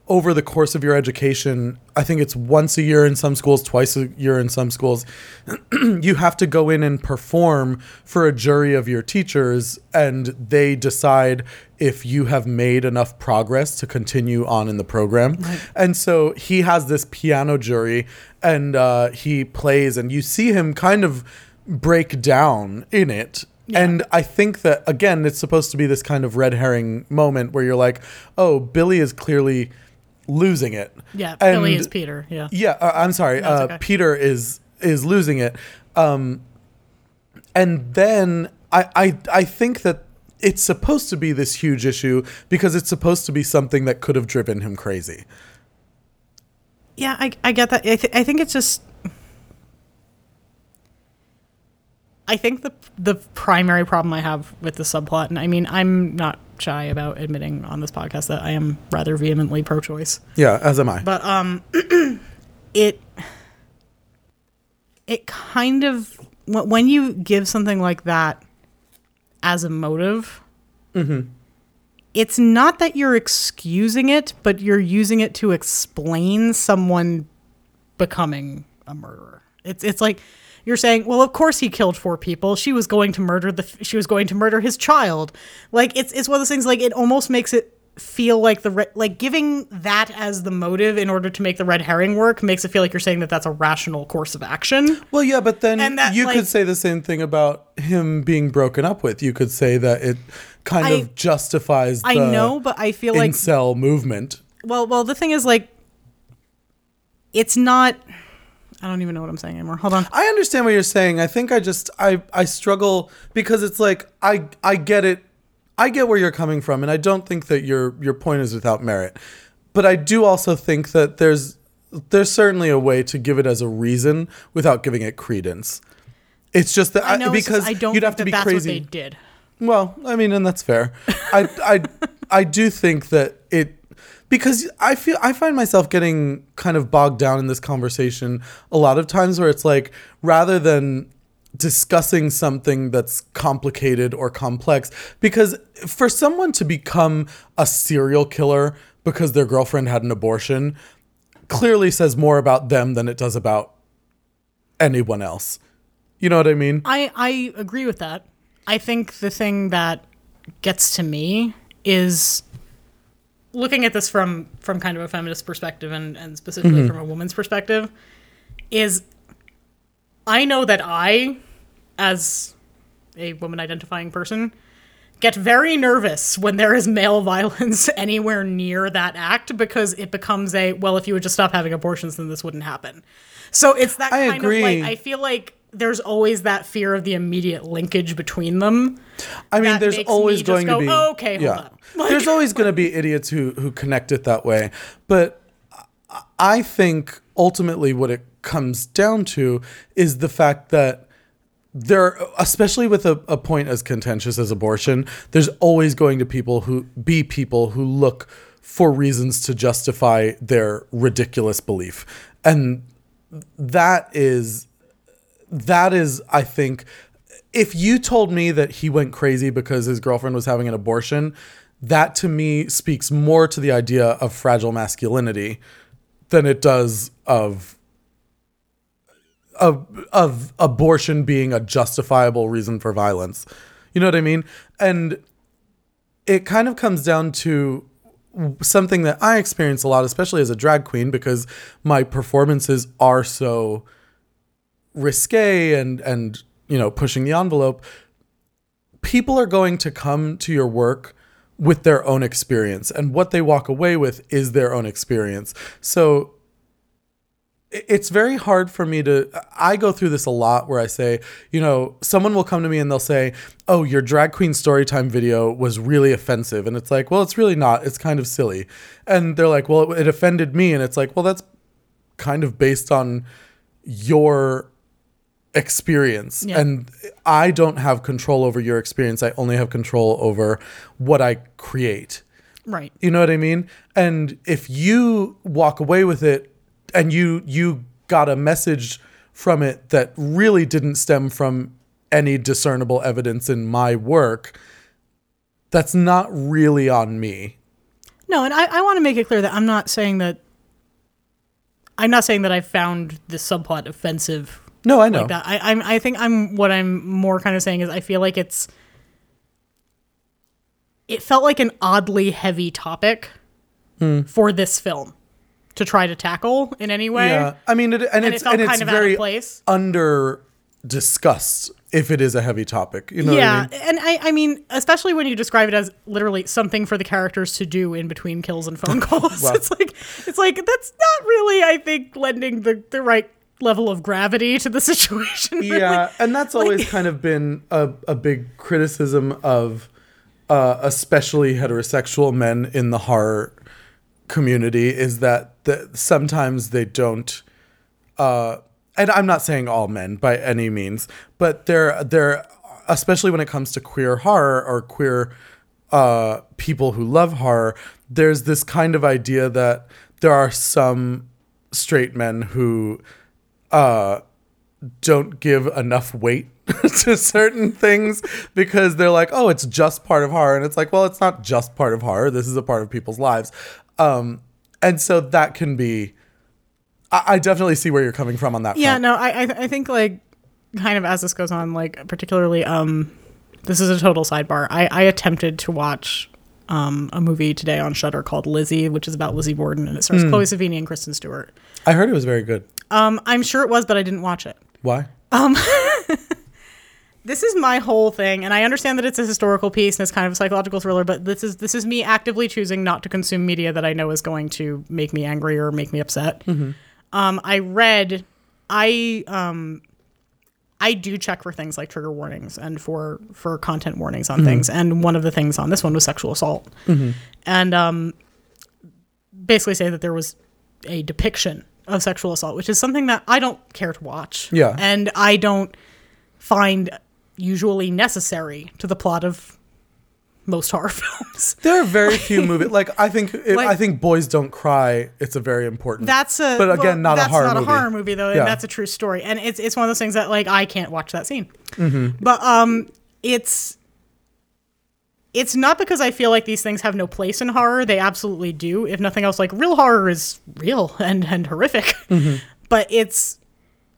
over the course of your education, I think it's once a year in some schools, twice a year in some schools, you have to go in and perform for a jury of your teachers, and they decide if you have made enough progress to continue on in the program. And so he has this piano jury, and uh, he plays, and you see him kind of break down in it. And I think that again, it's supposed to be this kind of red herring moment where you're like, "Oh, Billy is clearly losing it." Yeah, And- Billy is Peter. Yeah. yeah, uh, I'm sorry. it's Uh, okay. Peter is is losing it, um, and then I, I I think that it's supposed to be this huge issue because it's supposed to be something that could have driven him crazy. Yeah, I, I get that. I, th- I think it's just. I think the the primary problem I have with the subplot, and I mean, I'm not shy about admitting on this podcast that I am rather vehemently pro-choice, Yeah, as am I. but um, it it kind of when you give something like that as a motive, it's not that you're excusing it, but you're using it to explain someone becoming a murderer. It's it's like you're saying, well, of course he killed four people. She was going to murder the she was going to murder his child. Like it's it's one of those things. Like it almost makes it feel like the re- like giving that as the motive in order to make the red herring work makes it feel like you're saying that that's a rational course of action. Well, yeah, but then that, you like- could say the same thing about him being broken up with. You could say that it kind I- of justifies. The I know, but I feel like incel movement. Well, well, the thing is, like, it's not. I don't even know what I'm saying anymore. Hold on. I understand what you're saying. I think I just I I struggle because it's like I I get it. I get where you're coming from and I don't think that your your point is without merit. But I do also think that there's there's certainly a way to give it as a reason without giving it credence. It's just that I know just- because I don't you'd have to that be that's crazy. what they did. Well, I mean, and that's fair. I, I, I do think that it because I feel I find myself getting kind of bogged down in this conversation a lot of times where it's like rather than discussing something that's complicated or complex because for someone to become a serial killer because their girlfriend had an abortion clearly says more about them than it does about anyone else. You know what I mean? I I agree with that. I think the thing that gets to me is looking at this from from kind of a feminist perspective and and specifically mm-hmm. from a woman's perspective is I know that I as a woman identifying person get very nervous when there is male violence anywhere near that act because it becomes a well if you would just stop having abortions then this wouldn't happen. So it's that I kind agree. of like I feel like there's always that fear of the immediate linkage between them. I mean, there's always me going go, to be. "Oh, okay, hold on." Like- there's always going to be idiots who who connect it that way, but I- I think ultimately what it comes down to is the fact that there, especially with a, a point as contentious as abortion, there's always going to people who be people who look for reasons to justify their ridiculous belief, and that is that is i think if you told me that he went crazy because his girlfriend was having an abortion that to me speaks more to the idea of fragile masculinity than it does of of of abortion being a justifiable reason for violence. You know what i mean? And it kind of comes down to something that I experience a lot, especially as a drag queen, because my performances are so risque and and you know pushing the envelope. People are going to come to your work with their own experience, and what they walk away with is their own experience. So it's very hard for me to i go through this a lot where i say you know someone will come to me and they'll say oh your drag queen storytime video was really offensive and it's like well it's really not it's kind of silly and they're like well it, it offended me and it's like well that's kind of based on your experience Yeah. and i don't have control over your experience i only have control over what i create Right. you know what I mean? And if you walk away with it and you you got a message from it that really didn't stem from any discernible evidence in my work, that's not really on me. No, and I, I want to make it clear that I'm not saying that. I'm not saying that I found this subplot offensive No, I know. like. I, I'm. I think I'm. What I'm more kind of saying is I feel like it's. It felt like an oddly heavy topic Hmm. for this film to try to tackle in any way. Yeah, I mean, it, and, And it's it felt and it's kind of out very of place. under discussed if it is a heavy topic. You know yeah, what I mean? and I, I mean, especially when you describe it as literally something for the characters to do in between kills and phone calls. It's like, it's like that's not really, I think, lending the the right level of gravity to the situation. really. Yeah, and that's always kind of been a, a big criticism of uh, especially heterosexual men in the horror community is that the, sometimes they don't uh, and I'm not saying all men by any means, but they're they're especially when it comes to queer horror or queer uh, people who love horror. There's this kind of idea that there are some straight men who uh, don't give enough weight to certain things because they're like, oh, it's just part of horror, and it's like, well, it's not just part of horror. This is a part of people's lives, um, and so that can be. I, I definitely see where you're coming from on that. Yeah, front. no, I I, I think like kind of as this goes on, like particularly um, this is a total sidebar. I I attempted to watch. Um, a movie today on Shudder called Lizzie, which is about Lizzie Borden, and it stars Chloe Sevigny and Kristen Stewart. I heard it was very good. Um, I'm sure it was, but I didn't watch it. Why? this is my whole thing and i understand that it's a historical piece and it's kind of a psychological thriller but this is this is me actively choosing not to consume media that i know is going to make me angry or make me upset. Um, i read i um, i do check for things like trigger warnings and for for content warnings on things and one of the things on this one was sexual assault. And um, basically say that there was a depiction of sexual assault which is something that i don't care to watch Yeah. and i don't find usually necessary to the plot of most horror films. There are very few movies. Like I think, it, Like- I think Boys Don't Cry. It's a very important. That's a But again, well, not a horror not movie. a horror movie though, and Yeah. that's a true story. And it's it's one of those things that like I can't watch that scene. Mm-hmm. But um, it's it's not because I feel like these things have no place in horror. They absolutely do. If nothing else, like real horror is real and and horrific. Mm-hmm. But it's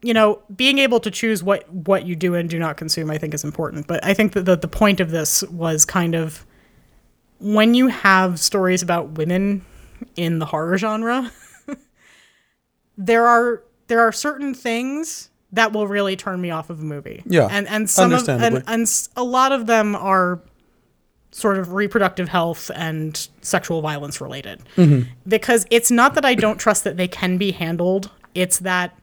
you know being able to choose what what you do and do not consume. I think is important. But I think that the the point of this was kind of when you have stories about women in the horror genre there are there are certain things that will really turn me off of a movie. Yeah, and and some of and, and a lot of them are sort of reproductive health and sexual violence related. Mm-hmm. Because it's not that I don't trust that they can be handled. It's that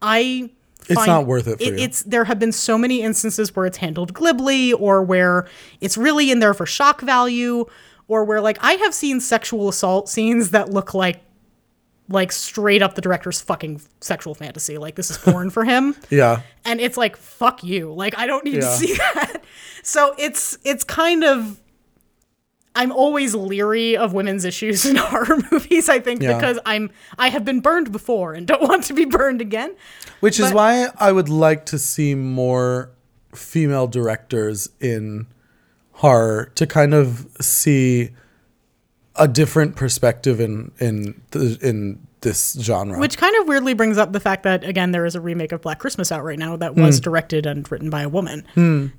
I. It's not worth it for you. It's there have been so many instances where it's handled glibly, or where it's really in there for shock value, or where like I have seen sexual assault scenes that look like like straight up the director's fucking sexual fantasy. Like this is porn for him. yeah. And it's like, fuck you. Like I don't need to see that. So it's it's kind of I'm always leery of women's issues in horror movies, I think, Yeah. because I'm I have been burned before and don't want to be burned again. Which is why I would like to see more female directors in horror to kind of see a different perspective in in the, in this genre. Which kind of weirdly brings up the fact that again there is a remake of Black Christmas out right now that was directed and written by a woman,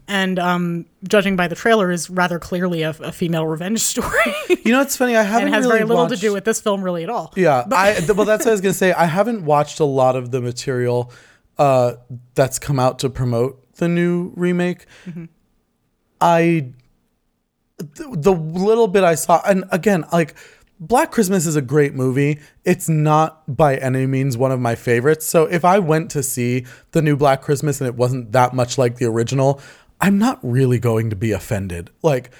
and um, judging by the trailer, is rather clearly a, a female revenge story, you know, it's funny. I haven't and has really very little to do with this film really at all. Yeah, I well, that's what I was gonna say. I haven't watched a lot of the material uh, that's come out to promote the new remake. Mm-hmm. I th- the little bit I saw, and again, like Black Christmas is a great movie. It's not by any means one of my favorites. So if I went to see the new Black Christmas and it wasn't that much like the original, I'm not really going to be offended. Like.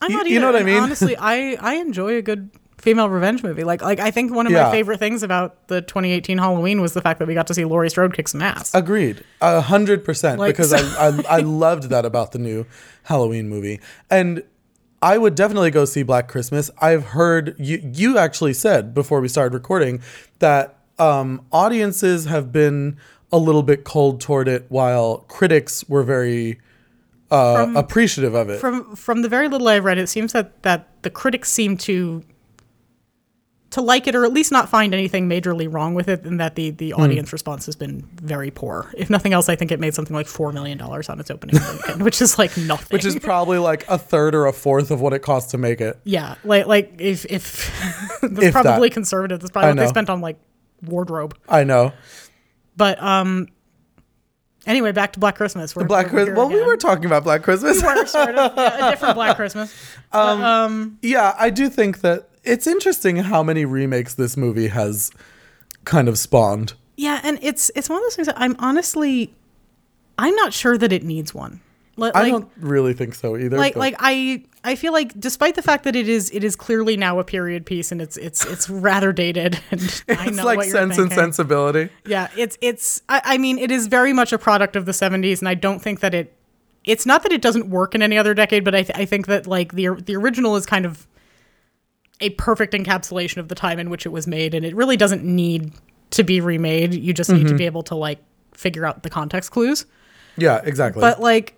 I'm not not you know what I mean? Honestly, I I enjoy a good female revenge movie. Like like I think one of Yeah. my favorite things about the 2018 Halloween was the fact that we got to see Laurie Strode kick some ass. Agreed, a hundred percent. Because so- I, I I loved that about the new Halloween movie, and I would definitely go see Black Christmas. I've heard you you actually said before we started recording that um, audiences have been a little bit cold toward it, while critics were very uh, appreciative of it. from from the very little I've read, it seems that that the critics seem to to like it or at least not find anything majorly wrong with it, and that the Hmm. the audience response has been very poor. If nothing else, I think it made something like four million dollars on its opening weekend, which is like nothing. which is probably like a third or a fourth of what it costs to make it. yeah, like like if if that's If that. probably conservative. That's probably I what they spent on like wardrobe. I know. But um, anyway, back to Black Christmas. We're, Black Christmas. Well, we were talking about Black Christmas. We're sort of yeah, a different Black Christmas. But, um, yeah, I do think that it's interesting how many remakes this movie has kind of spawned. yeah, and it's it's one of those things that I'm honestly, I'm not sure that it needs one. Li- I don't really think so either. like but- like I I feel like despite the fact that it is it is clearly now a period piece and it's it's it's rather dated and I it's know like Sense and. Sensibility. Yeah, it's it's. I, I mean, it is very much a product of the '70s, and I don't think that it. It's not that it doesn't work in any other decade, but I, th- I think that like the the original is kind of a perfect encapsulation of the time in which it was made, and it really doesn't need to be remade. You just need Mm-hmm. to be able to like figure out the context clues. Yeah, exactly. But like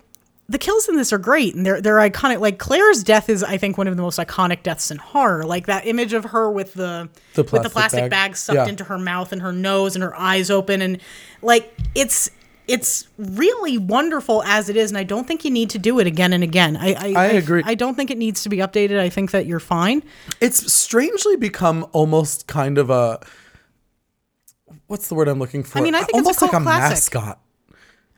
the kills in this are great and they're they're iconic. Like Claire's death is I think one of the most iconic deaths in horror. Like that image of her with the, The with the plastic plastic bag. bag, sucked Yeah. into her mouth and her nose and her eyes open and like it's it's really wonderful as it is, and I don't think you need to do it again and again. I I, I agree. I don't think it needs to be updated. I think that you're fine. it's strangely become almost kind of a what's the word I'm looking for? I mean, I think it's a almost like a classic. mascot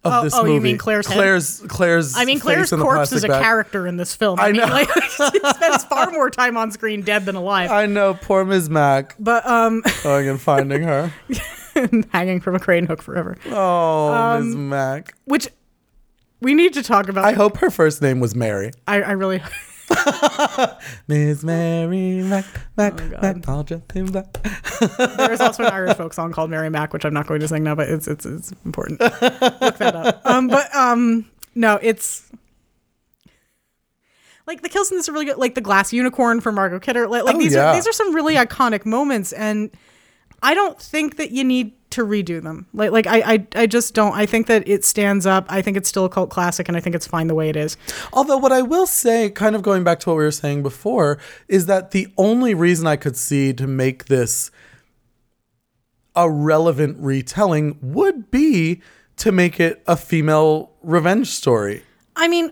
of Oh- this oh, movie. you mean Claire's head? Claire's Claire's I mean, Claire's corpse is a bag. character in this film. I, I mean, know. like she spends far more time on screen dead than alive. I know, poor Ms. Mac But um, going and finding her. hanging from a crane hook forever. Oh, Um, Ms. Mac. Which we need to talk about. I hope her first name was Mary. I, I really. Miss Mary Mac, Mac, Oh, Mac, I'll just. There's also an Irish folk song called Mary Mac, which I'm not going to sing now, but it's it's it's important. Look that up. Um, but um, no, it's like the this are really good. Like the glass unicorn from Margot Kidder. Like, like Oh, these yeah. are these are some really iconic moments, and I don't think that you need to redo them. Like like I I, I just don't. I think that it stands up. I think it's still a cult classic, and I think it's fine the way it is. Although, what I will say, kind of going back to what we were saying before, is that the only reason I could see to make this a relevant retelling would be to make it a female revenge story. I mean,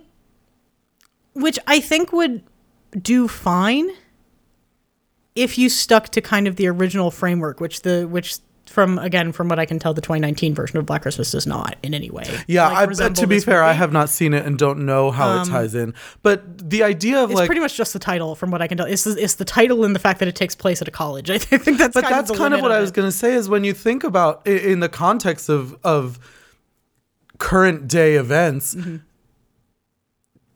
which I think would do fine if you stuck to kind of the original framework, which the which from again from what I can tell, the 2019 version of Black Christmas does not in any way. Yeah, like, I, to be fair, I movie. Um, have not seen it and don't know how it ties in. But the idea of It's like pretty much just the title, from what I can tell. It's, the- it's the title and the fact that it takes place at a college. I think that's but kind that's of kind of what I was going to say is when you think about in the context of of current day events Mm-hmm.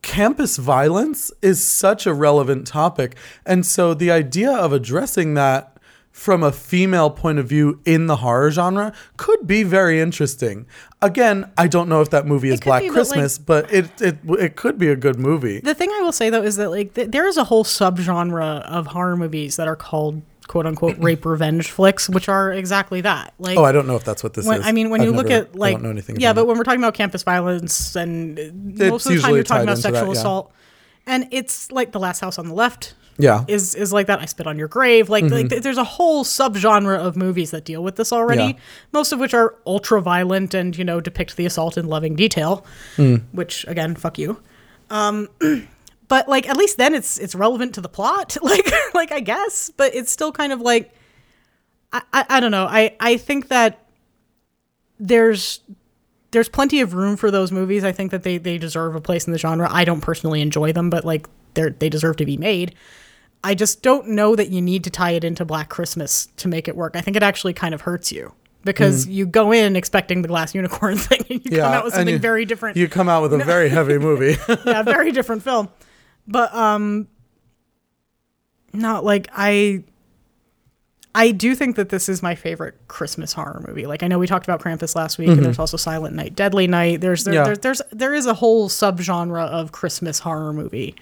Campus violence is such a relevant topic and so the idea of addressing that from a female point of view in the horror genre could be very interesting. Again, I don't know if that movie is Black be, but, like- Christmas, but it, it it could be a good movie. The thing I will say though is that like th- there is a whole subgenre of horror movies that are called quote unquote rape revenge flicks, which are exactly that. Like Oh, I don't know if that's what this when, is. I mean, when I've you look at like, I don't know anything. yeah, but it. when we're talking about campus violence and uh, most of the time you're talking about into that, sexual yeah. assault, and it's like the Last House on the Left yeah, is is like that. I spit on your grave. Like, like there's a whole subgenre of movies that deal with this already. Mm-hmm. Yeah. Most of which are ultra violent and you know depict the assault in loving detail, Mm. which again, fuck you. Um, but like at least then it's it's relevant to the plot. Like like I guess, but it's still kind of like I, I, I don't know. I, I think that there's there's plenty of room for those movies. I think that they, they deserve a place in the genre. I don't personally enjoy them, but like they're they deserve to be made. I just don't know that you need to tie it into Black Christmas to make it work. I think it actually kind of hurts you because you go in expecting the glass unicorn thing and you Mm. yeah, come out with something you- very different You come out with a very heavy movie. yeah, very different film. But um not like I I do think that this is my favorite Christmas horror movie. Like I know we talked about Krampus last week and there's also Silent Night, Deadly Night. There's there, Mm-hmm. Yeah. there there's there is a whole subgenre of Christmas horror movie.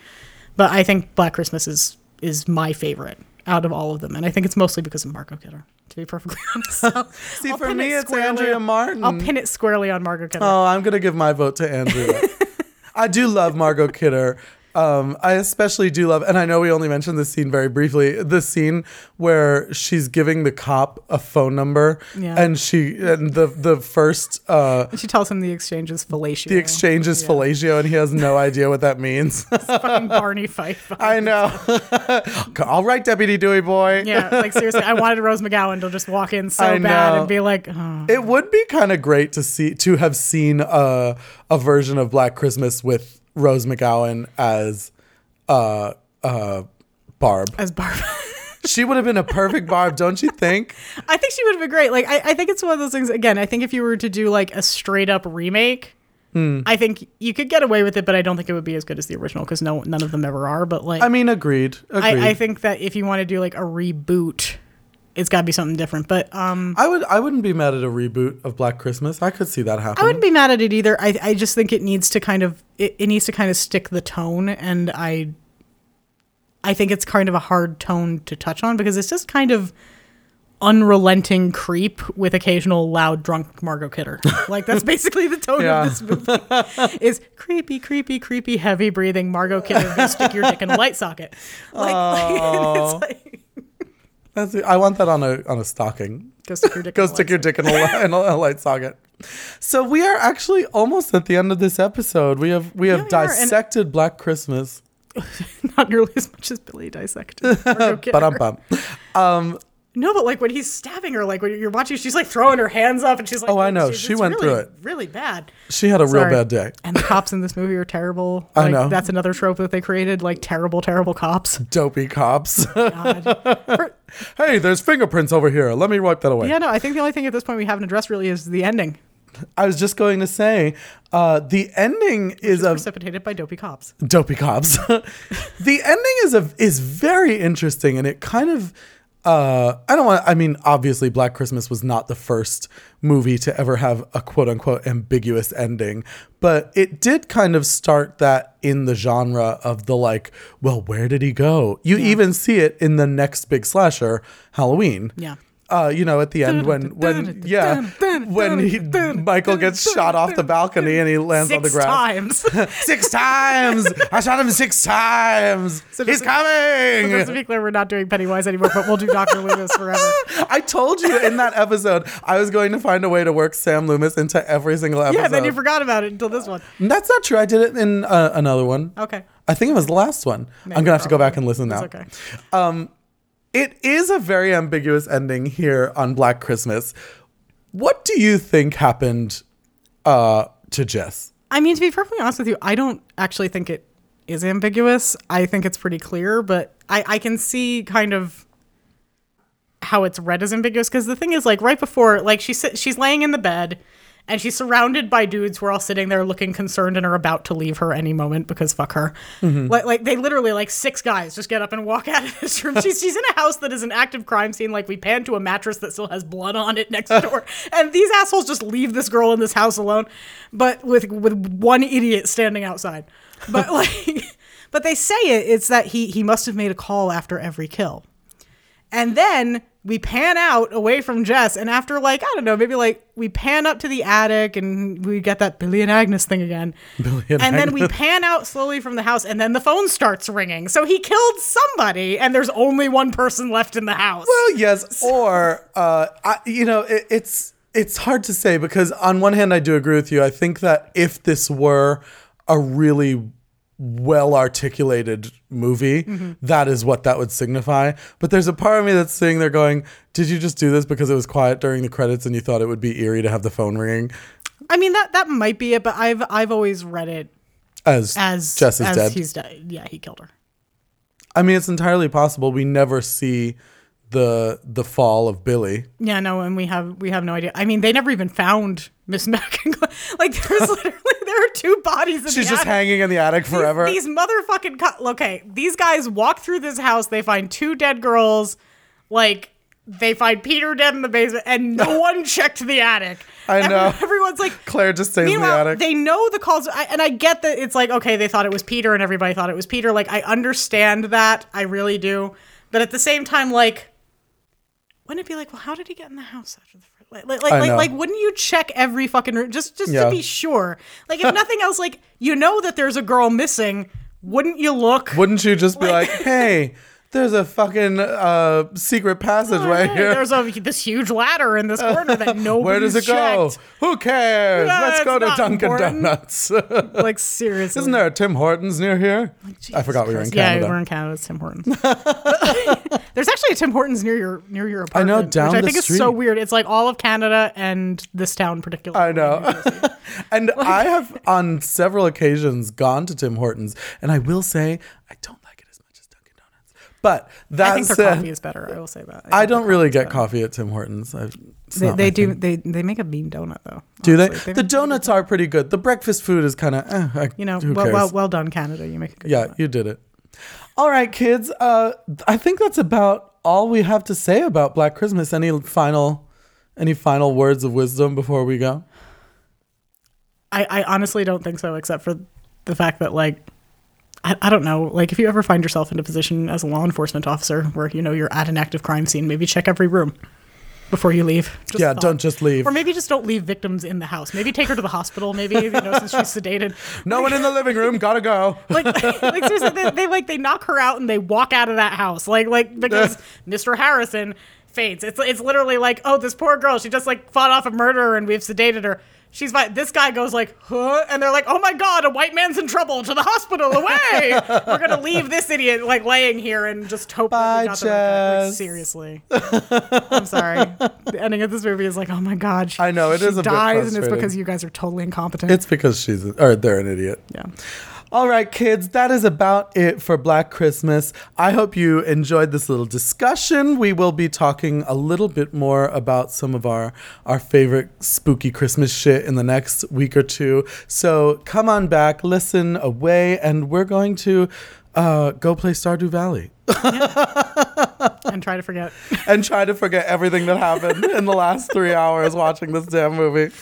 But I think Black Christmas is is my favorite out of all of them. And I think it's mostly because of Margot Kidder, to be perfectly honest. So See, I'll for me, it it's Andrea Martin. I'll pin it squarely on Margot Kidder. oh, I'm gonna give my vote to Andrea. I do love Margot Kidder. Um, I especially do love, and I know we only mentioned this scene very briefly. The scene where she's giving the cop a phone number, Yeah. and she and the the first uh, she tells him the exchange is fellatio. the exchange is fellatio, and he has no idea what that means. It's fucking Barney Fife. I know. All right, Deputy Dewey boy. Yeah, like seriously, I wanted Rose McGowan to just walk in so bad and be like, oh. It would be kind of great to see to have seen a a version of Black Christmas with Rose McGowan as uh uh Barb. as Barb. She would have been a perfect Barb, don't you think? I think she would have been great. Like, I, I think it's one of those things. Again, I think if you were to do like a straight up remake, Hmm. I think you could get away with it, but I don't think it would be as good as the original because no, none of them ever are. But like, I mean, agreed. Agreed. I, I, I think that if you want to do like a reboot, it's got to be something different. But um, would. I wouldn't be mad at a reboot of Black Christmas. I could see that happening. I wouldn't be mad at it either. I, I just think it needs to kind of it, it needs to kind of stick the tone, and I I think it's kind of a hard tone to touch on because it's just kind of unrelenting creep with occasional loud drunk Margot Kidder. Like that's basically the tone Yeah. of this movie. Is creepy, creepy, creepy, heavy breathing Margot Kidder who stick your dick in a light socket. Like, Oh. like, it's like That's, I want that on a on a stocking. go stick your dick Go in a stick light your dick in a, in a light socket. So we are actually almost at the end of this episode. We have we have we are, and- dissected Black Christmas. Not nearly as much as Billy dissected. But um bum. Um No, but like when he's stabbing her, like when you're watching, she's like throwing her hands up, and she's like, Oh, I know. she's- She went really, through it. really bad. she had a real bad day. And the cops in this movie are terrible. I Like, know. That's another trope that they created, like terrible, terrible cops. Dopey cops. God. For- hey, there's fingerprints over here. Let me wipe that away. yeah, no, I think the only thing at this point we haven't addressed really is the ending, I was just going to say, uh, the ending is a precipitated by dopey cops. dopey cops. the ending is a is very interesting, and it kind of. Uh, I don't want. I mean, obviously, Black Christmas was not the first movie to ever have a quote unquote ambiguous ending, but it did kind of start that in the genre of the like, well, where did he go? You even see it in the next big slasher, Halloween. Yeah. Uh, you know, at the end when when yeah when he Michael gets shot off the balcony and he lands on the ground Six times. six times. I shot him six times. So He's coming. Just to be clear, we're not doing Pennywise anymore, but we'll do Dr. Loomis forever. I told you in that episode I was going to find a way to work Sam Loomis into every single episode. Yeah, then you forgot about it until this one. That's not true. I did it in uh, another one. Okay. I think it was the last one. I'm gonna have to go back and listen now. It's okay. It is a very ambiguous ending here on Black Christmas. What do you think happened uh, to Jess? I mean, to be perfectly honest with you, I don't actually think it is ambiguous. I think it's pretty clear, but I, I can see kind of how it's read as ambiguous because the thing is, like, right before, like, she's she's laying in the bed and she's surrounded by dudes who are all sitting there looking concerned and are about to leave her any moment because fuck her. Mm-hmm. Like, like they literally like six guys just get up and walk out of this room. She's she's in a house that is an active crime scene. Like we pan to a mattress that still has blood on it next door, and these assholes just leave this girl in this house alone, but with with one idiot standing outside. But like, but they say it. It's that he he must have made a call after every kill. And then we pan out away from Jess, and after like I don't know, maybe like we pan up to the attic, and we get that Billy and Agnes thing again. Billy and and then we pan out slowly from the house, and then the phone starts ringing. So he killed somebody, and there's only one person left in the house. Well, yes, or uh, I, you know, it, it's it's hard to say because on one hand, I do agree with you. I think that if this were a really well articulated movie, mm-hmm. that is what that would signify. But there's a part of me that's sitting there going, "Did you just do this because it was quiet during the credits and you thought it would be eerie to have the phone ringing?" I mean that that might be it, but I've I've always read it As as Jess is as dead. He's dead. Yeah, he killed her. I mean, it's entirely possible. We never see the the fall of Billy. Yeah, no, and we have we have no idea. I mean, they never even found Miss McIntyre. Like, there's literally there are two bodies. In the house. She's just attic. hanging in the attic forever. These, these motherfucking co- okay. These guys walk through this house. They find two dead girls. Like they find Peter dead in the basement, and no one checked the attic. I know. everyone's like. Claire just stays in the attic. they know the calls, I, and I get that it's like okay, they thought it was Peter, and everybody thought it was Peter. Like I understand that, I really do, but at the same time, like, wouldn't it be like, well, how did he get in the house after the first? Like, like, like, like, wouldn't you check every fucking room just, just Yeah. to be sure? Like, if nothing else, like, you know that there's a girl missing. Wouldn't you look? Wouldn't you just be like, hey, there's a fucking uh, secret passage right Hey, here. There's a this huge ladder in this corner that nobody. Where does it go? Who cares? Let's go to Dunkin' important. Donuts. Like seriously. Isn't there a Tim Hortons near here? I forgot we were in Canada. Yeah, we're in Canada. It's Tim Hortons. There's actually a Tim Hortons near your near your apartment. I know, down which I think is so weird. It's like all of Canada and this town particularly. I know. and I have on several occasions gone to Tim Hortons, and I will say I don't like it as much as Dunkin' Donuts. But that I think their said, coffee is better. I will say that. I think don't really get better. coffee at Tim Hortons. I, it's They, they do. thing. They they make a bean donut though. Do they? honestly. The donuts are pretty good. The breakfast food is kind of, eh, You know, well, well, well done, Canada. You make a good yeah, donut. you did it. All right, kids. Uh, I think that's about all we have to say about Black Christmas. Any final, any final words of wisdom before we go? I, I honestly don't think so, except for the fact that like I, I don't know, like if you ever find yourself in a position as a law enforcement officer where you know you're at an active crime scene, maybe check every room before you leave. Just yeah, thought. don't just leave. Or maybe just don't leave victims in the house. Maybe take her to the hospital. Maybe you know since she's sedated. No one in the living room. Gotta go. Like, like seriously, they, they like they knock her out and they walk out of that house. Like like because Mr. Harrison faints. It's it's literally like oh this poor girl she just like fought off a murderer and we've sedated her. She's fine. This guy goes like, huh? And they're like, oh my god, a white man's in trouble. To the hospital, away! We're gonna leave this idiot like laying here and just hope Bye, that we got the right guy. Like, seriously, I'm sorry. The ending of this movie is like, oh my god, she, I know, it she is a dies, and it's because you guys are totally incompetent. It's because she's, or they're an idiot. yeah. All right, kids, that is about it for Black Christmas. I hope you enjoyed this little discussion. We will be talking a little bit more about some of our, our favorite spooky Christmas shit in the next week or two. So come on back, listen away, and we're going to uh, go play Stardew Valley and try to forget. and try to forget everything that happened in the last three hours watching this damn movie.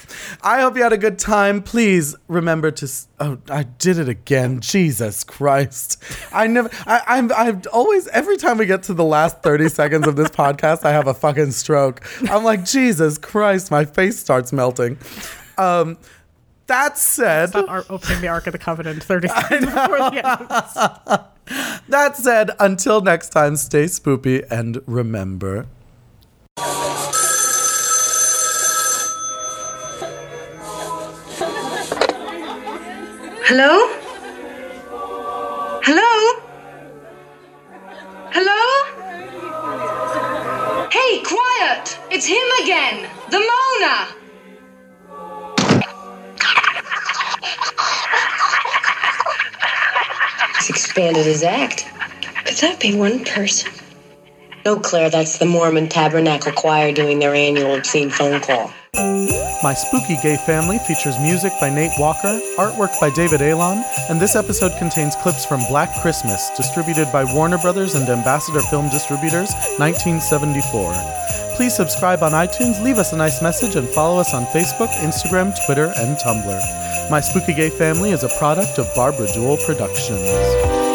I hope you had a good time. Please remember to. s- Oh, I did it again. Jesus Christ! I never. I, I'm. I've always. Every time we get to the last thirty seconds of this podcast, I have a fucking stroke. I'm like, Jesus Christ! My face starts melting. Um. That said, Stop opening the Ark of the Covenant 30 seconds before the end that said, until next time, stay spoopy and remember. Hello? Hello? Hello? Hey, quiet! It's him again! The Mona! He's expanded his act. Could that be one person? No, Claire, that's the Mormon Tabernacle Choir doing their annual obscene phone call. My Spooky Gay Family features music by Nate Walker, artwork by David Alon, and this episode contains clips from Black Christmas, distributed by Warner Brothers and Ambassador Film Distributors, 1974. Please subscribe on iTunes, leave us a nice message, and follow us on Facebook, Instagram, Twitter, and Tumblr. My Spooky Gay Family is a product of Barbara Jewell Productions.